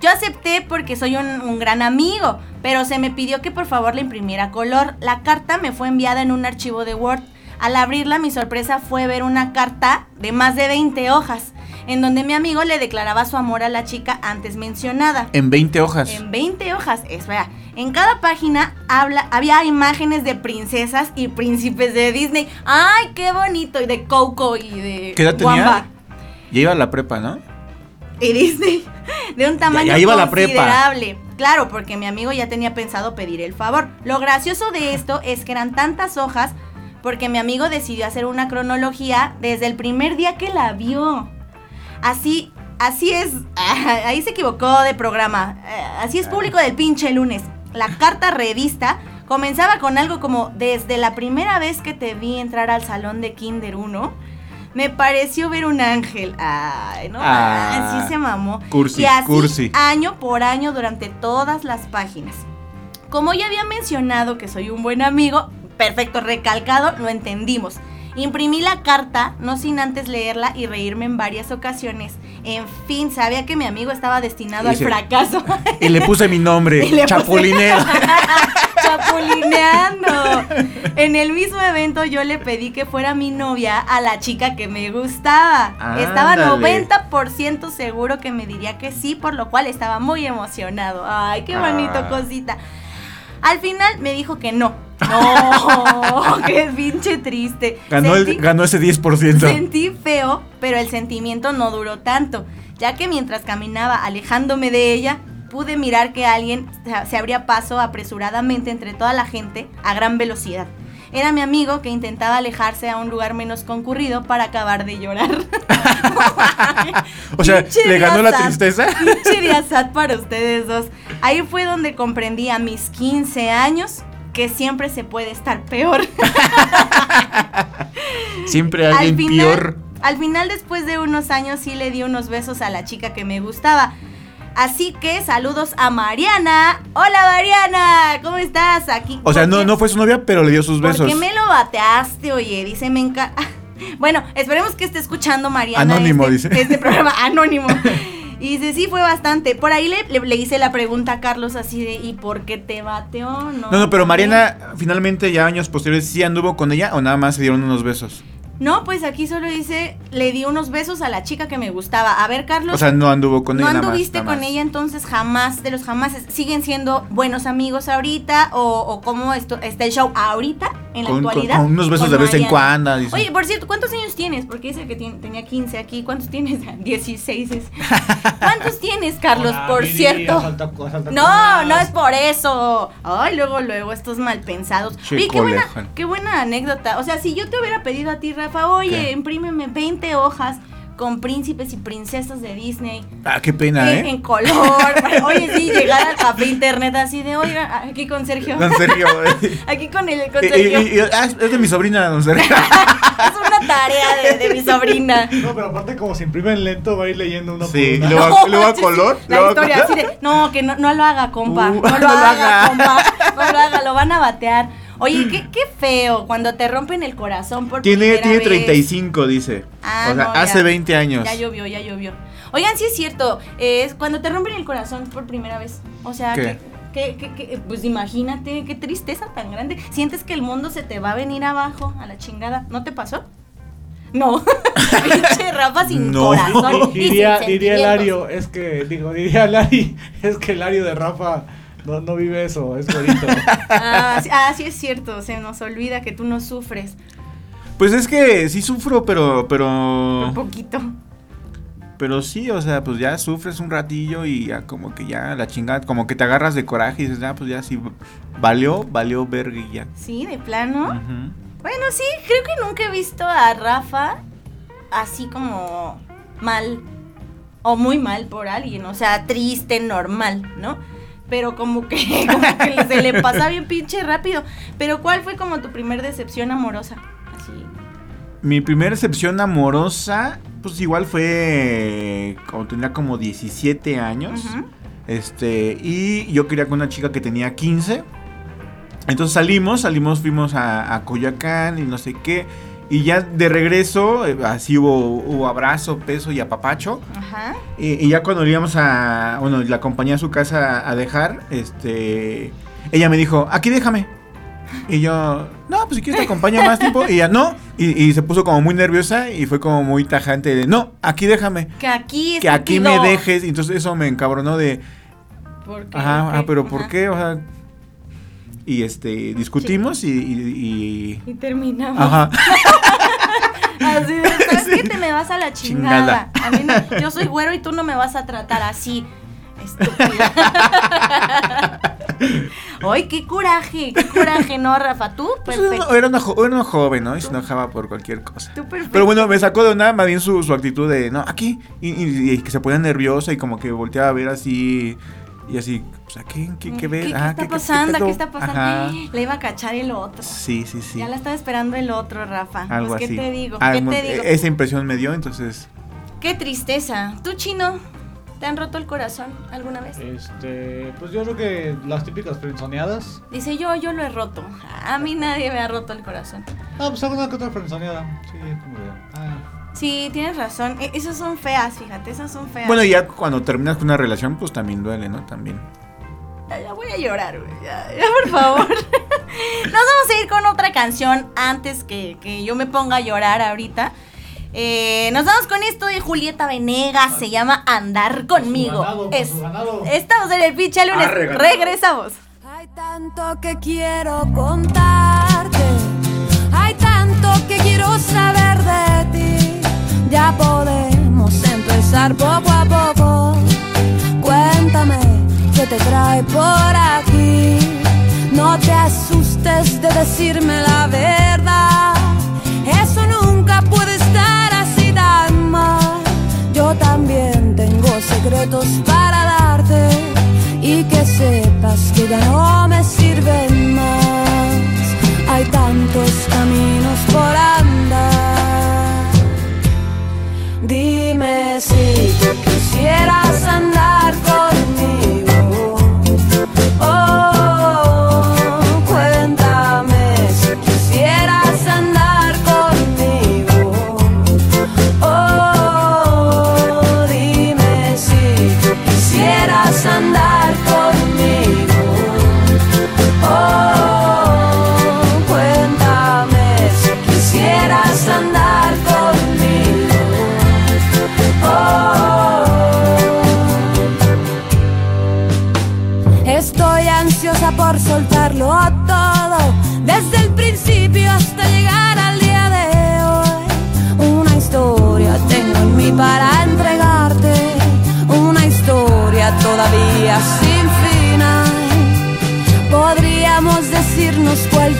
Yo acepté porque soy un, un gran amigo, pero se me pidió que por favor le imprimiera color. La carta me fue enviada en un archivo de Word. Al abrirla mi sorpresa fue ver una carta de más de 20 hojas, en donde mi amigo le declaraba su amor a la chica antes mencionada. En 20 hojas. En 20 hojas, espera. En cada página habla, había imágenes de princesas y príncipes de Disney. ¡Ay, qué bonito! Y de Coco y de ¿Qué edad tenía? Ya iba a la prepa, ¿no? Y Disney. De un tamaño ya iba a la prepa. Claro, porque mi amigo ya tenía pensado pedir el favor. Lo gracioso de esto es que eran tantas hojas porque mi amigo decidió hacer una cronología desde el primer día que la vio. Así, así es, ahí se equivocó de programa. Eh, Así es público del pinche lunes. La carta revista comenzaba con algo como desde la primera vez que te vi entrar al salón de Kinder 1. Me pareció ver un ángel. Ay, no, Ah, así se mamó. cursi, y así, cursi. año por año durante todas las páginas. Como ya había mencionado que soy un buen amigo, perfecto, recalcado, lo entendimos. Imprimí la carta, no sin antes leerla y reírme en varias ocasiones. En fin, sabía que mi amigo estaba destinado al fracaso. Y le puse mi nombre, puse- Chapulinero. Chapulineando. En el mismo evento yo le pedí que fuera mi novia a la chica que me gustaba. Estaba Ándale. 90% seguro que me diría que sí, por lo cual estaba muy emocionado. Ay, qué bonito Ah. cosita. Al final me dijo que no. No, qué pinche triste. Ganó, el- Sentí- ganó ese 10%. Sentí feo, pero el sentimiento no duró tanto, ya que mientras caminaba alejándome de ella, pude mirar que alguien se- abría paso apresuradamente entre toda la gente a gran velocidad. Era mi amigo que intentaba alejarse a un lugar menos concurrido para acabar de llorar. O sea, ¿le ganó la tristeza? Pinche para ustedes dos. Ahí fue donde comprendí a mis 15 años que siempre se puede estar peor. Siempre alguien final, peor. Al final, después de unos años, sí le di unos besos a la chica que me gustaba. Así que saludos a Mariana. Hola Mariana, ¿cómo estás? Aquí. O sea, ¿por no, no fue su novia, pero le dio sus ¿Por besos. qué me lo bateaste? Oye, dice, me encanta. Bueno, esperemos que esté escuchando Mariana. Anónimo, este, dice. Este programa, anónimo. Y dice, sí, fue bastante. Por ahí le, le- le hice la pregunta a Carlos así de, ¿y por qué te bateó? No, No, no, pero. Mariana finalmente ya años posteriores sí anduvo con ella o nada más se dieron unos besos. No, pues aquí solo dice, le di unos besos a la chica que me gustaba. A ver, Carlos. O sea, no anduvo con ¿No ella nada más. anduviste con más. ella entonces jamás de los jamases? ¿Siguen siendo buenos amigos ahorita? ¿O, o cómo esto, está el show ahorita, en la Con- actualidad? con unos besos Con de vez en cuando, dice. Oye, por cierto, ¿cuántos años tienes? Porque dice que tenía 15 aquí. ¿Cuántos tienes? 16. es. ¿Cuántos tienes, Carlos, Hola, por cierto? asalta- asalta No, no es por eso. Ay, luego, luego, estos mal pensados. Oye, qué buena, qué buena anécdota. O sea, si yo te hubiera pedido a ti, Rafa, oye, ¿Qué? imprímeme 20 hojas con príncipes y princesas de Disney. Ah, qué pena, En, ¿eh? en color. Oye, sí, llegar al café internet así de, oiga, aquí con Sergio. Don Sergio. Aquí con el con Y- y- Sergio. y- y- ah, es de mi sobrina, don Sergio. Es una tarea de, de mi sobrina. No, pero aparte como se imprime en lento va a ir leyendo uno Sí, por y uno. luego, a- luego a sí, color. La luego a historia color. así de, no, que no, no lo haga, compa. Uh, no, lo no lo haga, haga. compa. No lo haga, lo van a batear. Oye, qué, qué feo cuando te rompen el corazón por Tiene, primera tiene vez. 35, dice. Ah, o sea, no, hace ya. 20 años. Ya llovió, ya llovió. Oigan, sí es cierto, es cuando te rompen el corazón por primera vez. O sea, ¿Qué? que, que- que- que- pues imagínate qué tristeza tan grande. Sientes que el mundo se te va a venir abajo a la chingada. ¿No te pasó? No. Pinche Rafa sin No. corazón. y Diría, sin diría sentimientos. Lario, es que, digo, diría Lari, es que el Lario de Rafa no, no vive eso, es bonito. Ah, sí, ah, sí es cierto, se nos olvida que tú no sufres Pues es que sí sufro, pero, pero, un poquito. pero sí, o sea, pues ya sufres un ratillo y ya como que ya la chingada, como que te agarras de coraje y dices, ah, pues ya sí, valió, valió verguilla. Sí, de plano. Bueno, sí, creo que nunca he visto a Rafa así como mal o muy mal por alguien, o sea, triste, normal, ¿no? Pero como que, como que se le pasa bien pinche rápido. Pero ¿cuál fue como tu primer decepción amorosa? Así. Mi primera decepción amorosa, pues igual fue cuando tenía como 17 años. Este, y yo quería con una chica que tenía 15. Entonces salimos, salimos, fuimos a, a Coyoacán y no sé qué. Y ya de regreso, eh, así hubo, hubo abrazo, peso y apapacho. Ajá. Y, y ya cuando íbamos a. Bueno, la acompañé a su casa a dejar, este. Ella me dijo, aquí déjame. Y yo, no, pues si quieres te acompaño más tiempo. Y ella, no. Y, y se puso como muy nerviosa y fue como muy tajante de, no, aquí déjame. Que aquí Que aquí me dejes. Y entonces eso me encabronó de, ¿Por qué? ajá, ah, pero ¿por qué? O sea. Y este, discutimos y. y- y- Y terminamos. ajá. Así de, ¿sabes qué? Te me vas a la chingada. Chingada. A mí no- yo soy güero y tú no me vas a tratar así. Estúpida. Ay, qué coraje, qué coraje, ¿no, Rafa? Tú, Pues perfecto. era, era una era una joven, ¿no? Y se enojaba por cualquier cosa. Tú, perfecto. Pero bueno, me sacó de onda más bien su, su actitud de, no, aquí. Y, y- y que se ponía nerviosa y como que volteaba a ver así. Y así, o sea, ¿qué, qué, qué ves? ¿Qué, qué Ah, está ¿qué- qué- pasando? ¿Qué, está pasando? Ajá. Le iba a cachar el otro. Sí, sí, sí. Ya la estaba esperando el otro, Rafa. Algo pues, ¿qué así. te digo? Ah, ¿Qué te digo? Esa impresión me dio, entonces. Qué tristeza. ¿Tú, chino? ¿Te han roto el corazón alguna vez? Este, pues yo creo que las típicas frenzoneadas. Dice yo, yo lo he roto. A mí nadie me ha roto el corazón. Ah, pues alguna que otra frenzoneada. Sí, como de. Ah, Sí, tienes razón. E- esas son feas, fíjate, esas son feas. Bueno, ya cuando terminas con una relación, pues también duele, ¿no? También. Ya, voy a llorar, güey. Ya, ya, por favor. Nos vamos a ir con otra canción antes que, que yo me ponga a llorar ahorita. Eh, nos vamos con esto de Julieta Venegas. Se llama Andar conmigo. ganado, Es- estamos en el pinche lunes. Ganado. Regresamos. Hay tanto que quiero contarte, hay tanto que quiero saber de ti. Ya podemos empezar poco a poco. Cuéntame qué te trae por aquí. No te asustes de decirme la verdad. Eso nunca puede estar así tan mal. Yo también tengo secretos para darte y que sepas que ya no me sirven más. Hay tantos caminos por andar. Dime si quisieras andar conmigo.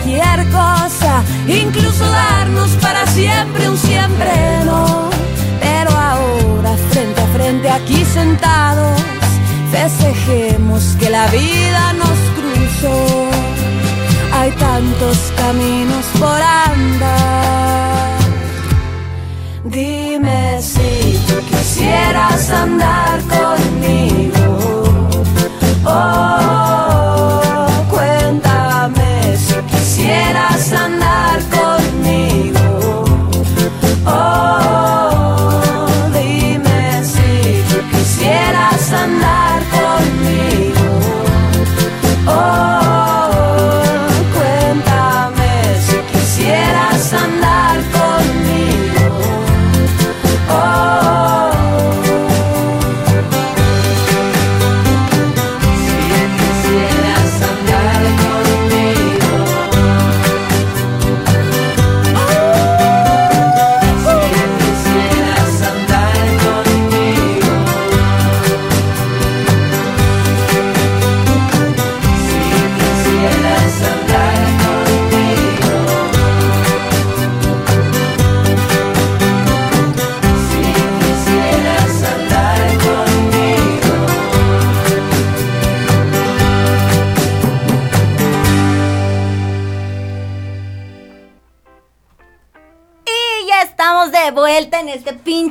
Cualquier cosa, incluso darnos para siempre un siempre no. Pero ahora, frente a frente, aquí sentados, festejemos que la vida nos cruzó. Hay tantos caminos por andar. Dime si tú quisieras andar conmigo. Oh,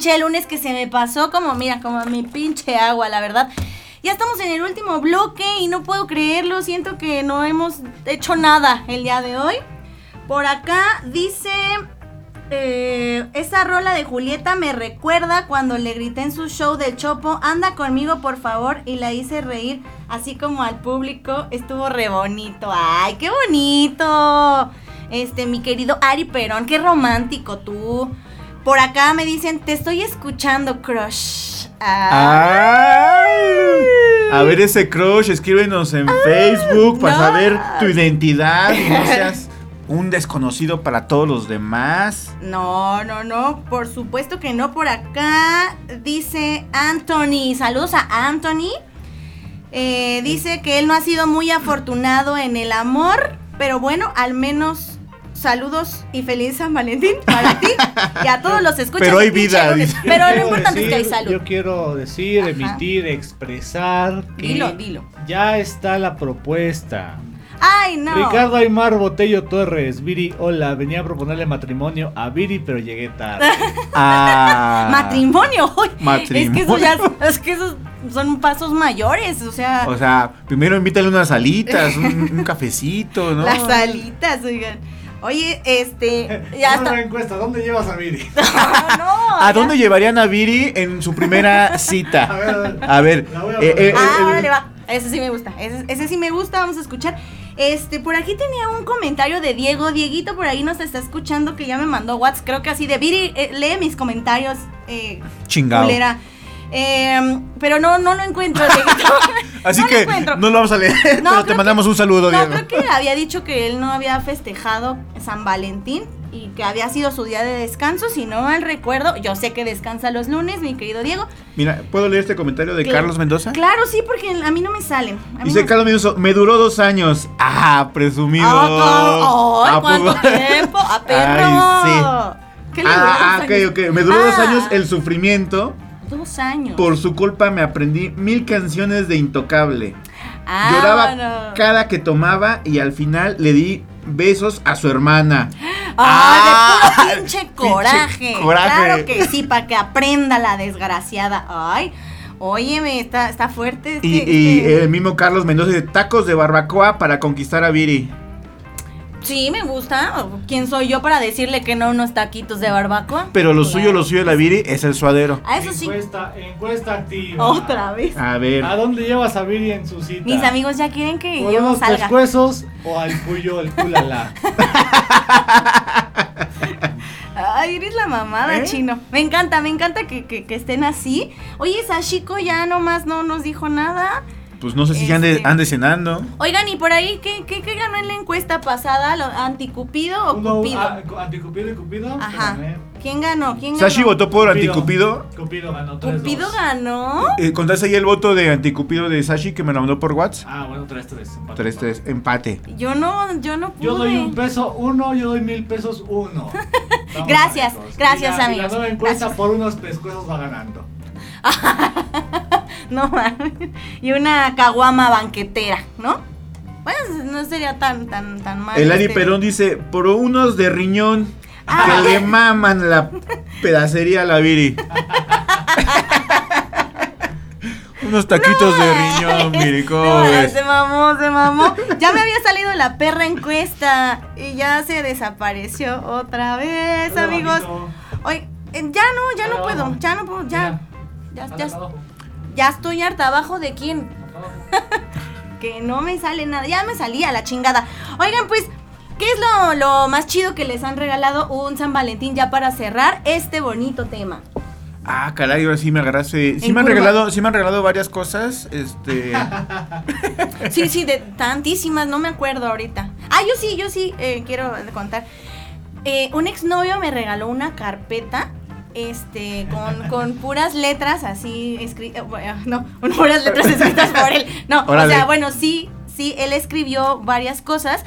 pinche lunes que se me pasó como, mira, como mi pinche agua, la verdad. Ya estamos en el último bloque y no puedo creerlo, siento que no hemos hecho nada el día de hoy. Por acá dice, eh, esa rola de Julieta me recuerda cuando le grité en su show del Chopo, anda conmigo por favor, y la hice reír así como al público, estuvo re bonito. ¡Ay, qué bonito! Este, mi querido Ari Perón, qué romántico tú. Por acá me dicen, te estoy escuchando, crush. Ah. ¡Ay! A ver ese crush, escríbenos en Facebook para no. saber tu identidad y no seas un desconocido para todos los demás. No, no, no, por supuesto que no. Por acá dice Anthony. Saludos a Anthony. Eh, dice que él no ha sido muy afortunado en el amor, pero bueno, al menos saludos y feliz San Valentín para ti y a todos los escuchas. Pero hay vida, dice. Pero lo importante es que hay decir- salud. Yo quiero decir, Ajá. emitir, expresar que Dilo, dilo. ya está la propuesta. Ay, no. Ricardo Aymar Botello Torres, Viri, hola, venía a proponerle matrimonio a Viri, pero llegué tarde. Ah. Matrimonio. Matrimonio. Es que eso ya es que esos son pasos mayores, o sea, O sea, primero invítale unas alitas, un, un cafecito, ¿no? las alitas, oigan. Oye, este, ya Una está. encuesta, ¿dónde llevas a Viri? No, no, ¿A ya- dónde llevarían a Viri en su primera cita? A ver, a ver. A ver, La voy a eh, poner. eh, Ah, eh, órale, va. Ese sí me gusta. Ese, ese sí me gusta. Vamos a escuchar. Este, por aquí tenía un comentario de Diego. Dieguito por ahí nos está escuchando que ya me mandó WhatsApp. Creo que así de Viri, eh, lee mis comentarios. Eh, Chingado. culera. Eh, pero no, no lo encuentro. Así No lo que encuentro. no lo vamos a leer, No, pero te mandamos que- un saludo, Diego. creo que había dicho que él no había festejado San Valentín y que había sido su día de descanso. Si no mal recuerdo, yo sé que descansa los lunes, mi querido Diego. Mira, ¿puedo leer este comentario de Carlos Mendoza? Claro, sí, porque a mí no me salen. Dice no- Carlos Mendoza, me duró dos años. Ah, presumido. Ah. Ay, ¿A ¿cuánto tiempo? ¡A perro! Ay, ¿Qué le duró Ah, dos ok, ok. Me duró dos Ah, años el sufrimiento. Dos años. Por su culpa me aprendí mil canciones de Intocable. Ah, Lloraba cada que tomaba y al final le di besos a su hermana. ¡Ah, de puro pinche pinche coraje! coraje. Claro que sí, para que aprenda la desgraciada. Ay, óyeme, está, está fuerte. este- Y, y este- el mismo Carlos Mendoza de tacos de barbacoa para conquistar a Viri. Sí, me gusta. ¿Quién soy yo para decirle que no unos taquitos de barbacoa? Pero lo Claro. suyo, lo suyo de la Viri es el suadero. A eso sí. Encuesta, encuesta activa. Otra vez. A ver. ¿A dónde llevas a Viri en su cita? Mis amigos ya quieren que ¿Por yo unos salga. pescuezos o al cuyo, el culala? Ay, eres la mamada, ¿Eh? chino. Me encanta, me encanta que, que- que estén así. Oye, Sashiko ya nomás no nos dijo nada. Pues no sé si ya ande, Este. ande cenando. Oigan, y por ahí, ¿qué, qué, qué ganó en la encuesta pasada? ¿Lo- ¿Anticupido o Uno, Cupido? cu- ¿Anticupido y Cupido? Ajá. ¿Quién ganó? ¿Quién ganó? Sashi votó por Cupido. Anticupido. Cupido ganó 3 ¿Cupido ganó? Eh, ¿Contaste ahí el voto de Anticupido de Sashi que me lo mandó por WhatsApp? Ah, bueno, 3-3. 3-3, empate. Yo no, yo no pude. Yo doy un peso uno, yo doy mil pesos uno. Gracias, gracias, amigos. La nueva encuesta Gracias. por unos pescuezos va ganando. No mames. Y una caguama banquetera, ¿no? Pues no sería tan, tan, tan mal. El Ari este- Perón dice, por unos de riñón Ah. que le maman la pedacería a la Viri. unos taquitos de riñón, Viri, ¿cómo No, ves? se mamó, se mamó. Ya me había salido la perra encuesta y ya se desapareció otra vez, Hola, amigos. Oye, eh, ya no, ya no puedo, ya no puedo, ya. Ya, Mira, ya, abajo, ya estoy harta abajo de quién. abajo. Que no me sale nada. Ya me salía la chingada. Oigan, pues, ¿qué es lo, lo más chido que les han regalado un San Valentín ya para cerrar este bonito tema? Ah, caray, ahora sí me agarraste. Sí me han regalado, sí me han regalado varias cosas. Este. Sí, sí, de tantísimas, no me acuerdo ahorita. Ah, yo sí, yo sí, eh, quiero contar. Eh, un exnovio me regaló una carpeta. Este, con, con puras letras así escritas, no, con puras letras escritas por él. No, Órale. o sea, bueno, sí, sí, él escribió varias cosas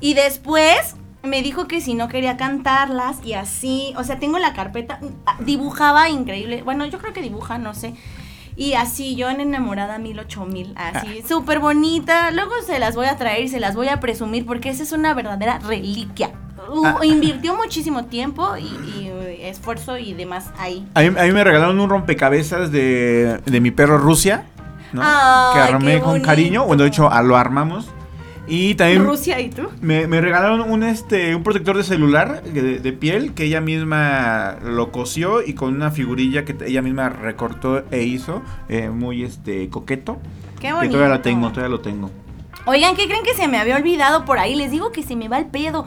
y después me dijo que si no quería cantarlas y así, o sea, tengo la carpeta, dibujaba increíble, bueno, yo creo que dibuja, no sé. Y así, yo en enamorada mil ocho mil, así, súper bonita. Luego se las voy a traer y se las voy a presumir porque esa es una verdadera reliquia. Ah. Invirtió muchísimo tiempo y, y, uh, esfuerzo y demás ahí. A mí, a mí me regalaron un rompecabezas de, de mi perro Rusia. ¿no? Ay, que armé con cariño. Bueno, de hecho, lo armamos. Y también Rusia y tú. me, me regalaron un este un protector de celular de, de piel que ella misma lo cosió y con una figurilla que ella misma recortó e hizo. eh, muy este coqueto. Qué Que bonito. todavía la tengo, todavía lo tengo. Oigan, ¿qué creen que se me había olvidado por ahí? Les digo que se me va el pedo.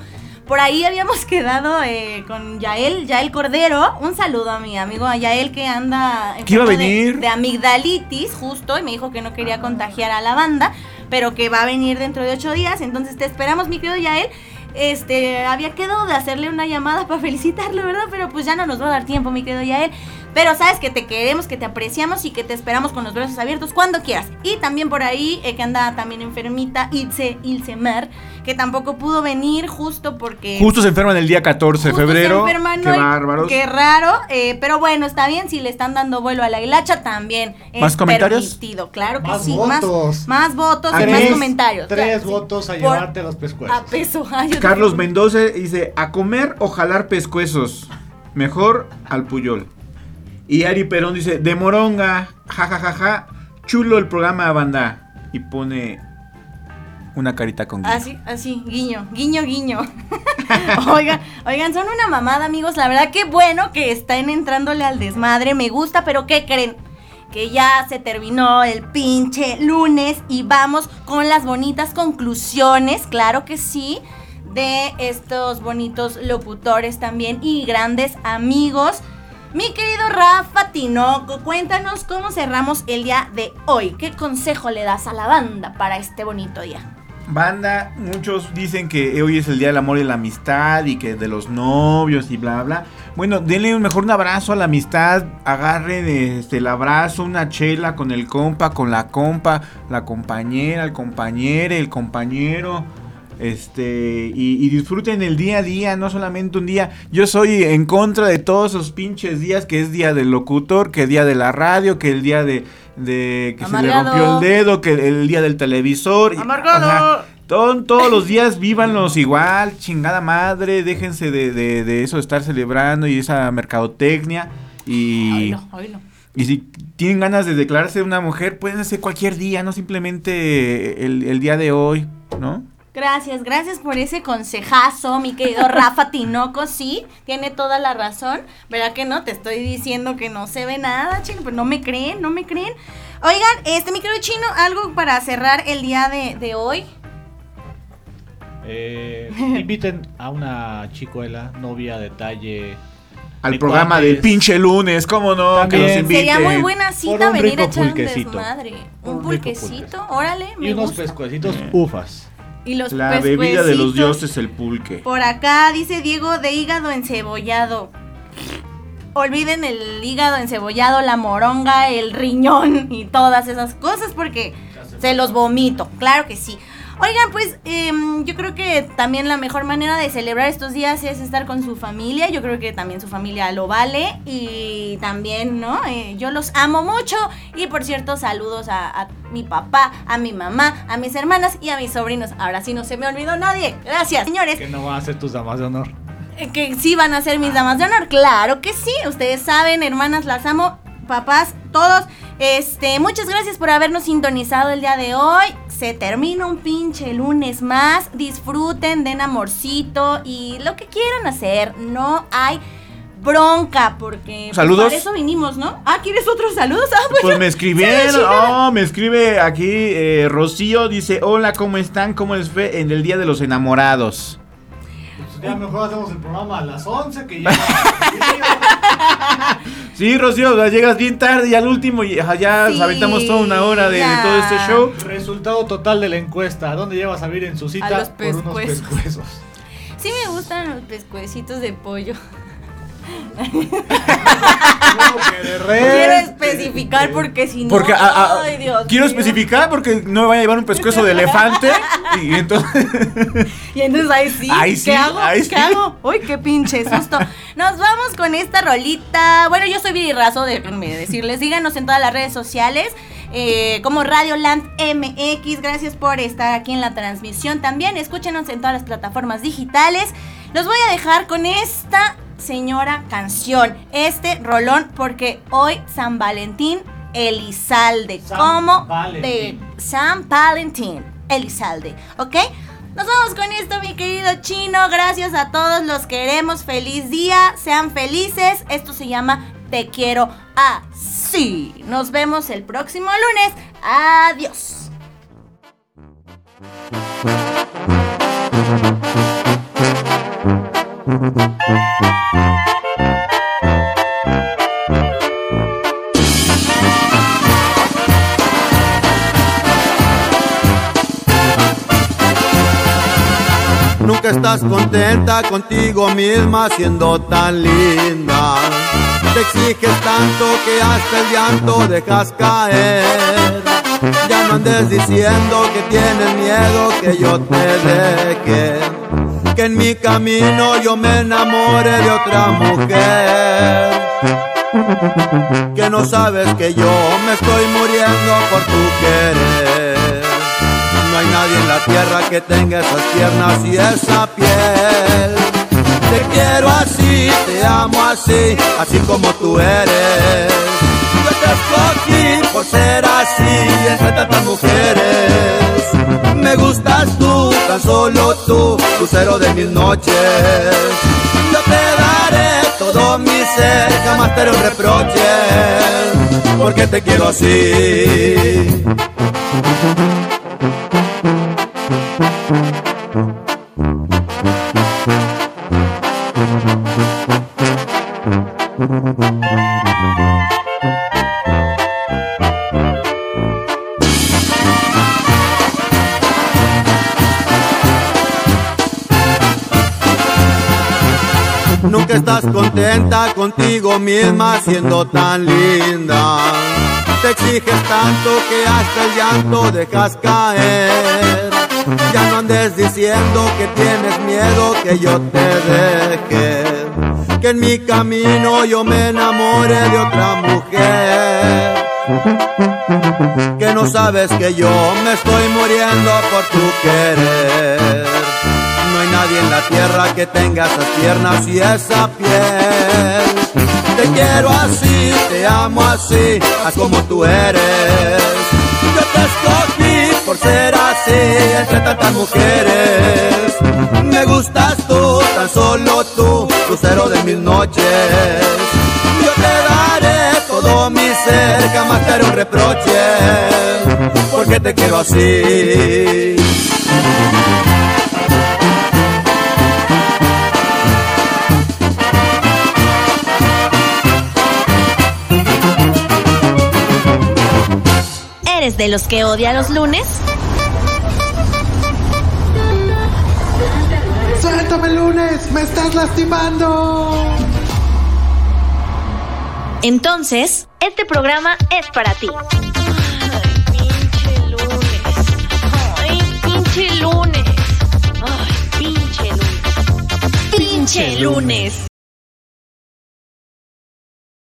Por ahí habíamos quedado eh, con Yael, Yael Cordero. Un saludo a mi amigo a Yael que anda Que iba a de- venir. De, amigdalitis, justo, y me dijo que no quería contagiar a la banda, pero que va a venir dentro de ocho días. Entonces te esperamos, mi querido Yael. Este, había quedado de hacerle una llamada para felicitarlo, ¿verdad? Pero pues ya no nos va a dar tiempo, mi querido Yael. Pero sabes que te queremos, que te apreciamos y que te esperamos con los brazos abiertos cuando quieras. Y también por ahí, eh, que anda también enfermita, Ilse, Ilse Mer, que tampoco pudo venir justo porque... Justo se enferman el día 14 de se febrero. Qué bárbaros. Qué raro, eh, pero bueno, está bien. Si le están dando vuelo a la hilacha, también es ¿Más comentarios? permitido. Claro que Más sí. votos. Más, más votos y Tres- más comentarios. Tres claro, sí. votos a Por- llevarte los A pescuezos. peso. Ay, Carlos. Mendoza dice, a comer o jalar pescuezos. Mejor al puyol. Y Ari Perón dice, de moronga, jajajaja, chulo el programa banda. Y pone una carita con guiño. Así, así, guiño, guiño, guiño. oigan, oigan, son una mamada, amigos. La verdad que bueno que están entrándole al desmadre. Me gusta, pero ¿qué creen? Que ya se terminó el pinche lunes y vamos con las bonitas conclusiones, claro que sí, de estos bonitos locutores también y grandes amigos. Mi querido Rafa Tinoco, cuéntanos cómo cerramos el día de hoy. ¿Qué consejo le das a la banda para este bonito día? Banda, muchos dicen que hoy es el día del amor y la amistad y que de los novios y bla bla. Bueno, denle mejor un abrazo a la amistad, agarren este, el abrazo, una chela con el compa, con la compa, la compañera, el compañero, el compañero. Este, y, y disfruten el día a día, no solamente un día. Yo soy en contra de todos esos pinches días, que es día del locutor, que día de la radio, que el día de, de que se le rompió el dedo, que el, día del televisor. Amargado. Todos los días vívanlos igual, chingada madre, déjense de, de- de eso de estar celebrando y esa mercadotecnia. Y, y si tienen ganas de declararse una mujer, pueden hacer cualquier día, no simplemente el, el día de hoy, ¿no? Gracias, gracias por ese consejazo, mi querido Rafa Tinoco. Sí, tiene toda la razón. ¿Verdad que no? Te estoy diciendo que no se ve nada, chino, pero no me creen, no me creen. Oigan, este, mi querido chino, algo para cerrar el día de, de hoy. Eh, inviten a una chicuela, novia, detalle. Al de programa cuates. del pinche lunes, ¿cómo no? Que nos inviten. Sería muy buena cita un venir a rico echar un pulquecito. desmadre. Un un pulquecito. órale, me Y unos gusta. pescuecitos Eh. ufas. Y los La bebida de los dioses, el pulque. Por acá dice Diego de hígado encebollado. Olviden el hígado encebollado, la moronga, el riñón y todas esas cosas porque se los vomito, claro que sí. Oigan, pues em, yo creo que también la mejor manera de celebrar estos días es estar con su familia. Yo creo que también su familia lo vale. Y también, ¿no? Eh, yo los amo mucho. Y por cierto, saludos a, a mi papá, a mi mamá, a mis hermanas y a mis sobrinos. Ahora sí no se me olvidó nadie. Gracias, señores. Que no van a ser tus damas de honor. Eh, Que sí van a ser mis damas de honor, claro que sí. Ustedes saben, hermanas, las amo, papás, todos. Este, muchas gracias por habernos sintonizado el día de hoy. Se termina un pinche lunes más. Disfruten, den amorcito y lo que quieran hacer. No hay bronca porque pues, Saludos. para eso vinimos, ¿no? Ah, ¿quieres otros saludos? Ah, pues, Pues me escribieron, oh, me escribe aquí eh, Rocío, dice, hola, ¿cómo están? ¿Cómo les fue en el Día de los Enamorados? Ya mejor hacemos el programa a las 11 que ya. Sí, Rocío, ya llegas bien tarde y al último y ajá, ya Sí, aventamos toda una hora de, de ya. todo este show. Resultado total de la encuesta. ¿Dónde llevas a vivir en su cita? A los Por unos pescuezos. pescuezos. Sí me gustan los pescuecitos de pollo. Quiero especificar porque si no. Porque a- a- ay, Dios quiero mío. especificar porque no me vaya a llevar un pescuezo de elefante y entonces Y entonces ahí sí. Ahí ¿Qué sí, hago? ahí ¿Qué sí. hago? Uy, qué pinche susto. Nos vamos con esta rolita. Bueno, yo soy Viri Razo, déjenme decirles. Síganos en todas las redes sociales. eh, como Radioland MX, gracias por estar aquí en la transmisión también. Escúchenos en todas las plataformas digitales. Los voy a dejar con esta señora canción, este rolón, porque hoy San Valentín Elizalde, San como Valentín. de San Valentín Elizalde, ¿ok? Nos vamos con esto, mi querido chino. Gracias a todos, los queremos. Feliz día, sean felices. Esto se llama Te quiero así. Nos vemos el próximo lunes. Adiós. Nunca estás contenta contigo misma siendo tan linda. Te exiges tanto que hasta el llanto dejas caer. Ya no andes diciendo que tienes miedo que yo te deje. Que en mi camino yo me enamore de otra mujer. Que no sabes que yo me estoy muriendo por tu querer. No hay nadie en la tierra que tenga esas piernas y esa piel. Te quiero así, te amo así, así como tú eres. Yo te escogí por ser así entre tantas mujeres. Me gustas tú, tan solo tú, lucero de mis noches. Yo te daré todo mi ser, jamás te haré un reproche, porque te quiero así. Contenta contigo misma siendo tan linda. Te exiges tanto que hasta el llanto dejas caer. Ya no andes diciendo que tienes miedo que yo te deje. Que en mi camino yo me enamore de otra mujer. Que no sabes que yo me estoy muriendo por tu querer. Nadie en la tierra que tenga esas piernas y esa piel. Te quiero así, te amo así, así como tú eres. Yo te escogí por ser así entre tantas mujeres. Me gustas tú, tan solo tú, lucero de mis noches. Yo te daré todo mi ser, jamás te haré un reproche, porque te quiero así. ¿Eres de los que odia los lunes? ¡Suéltame lunes! ¡Me estás lastimando! Entonces, este programa es para ti. Ay, pinche lunes. Ay, pinche lunes. Ay, pinche lunes. Pinche lunes.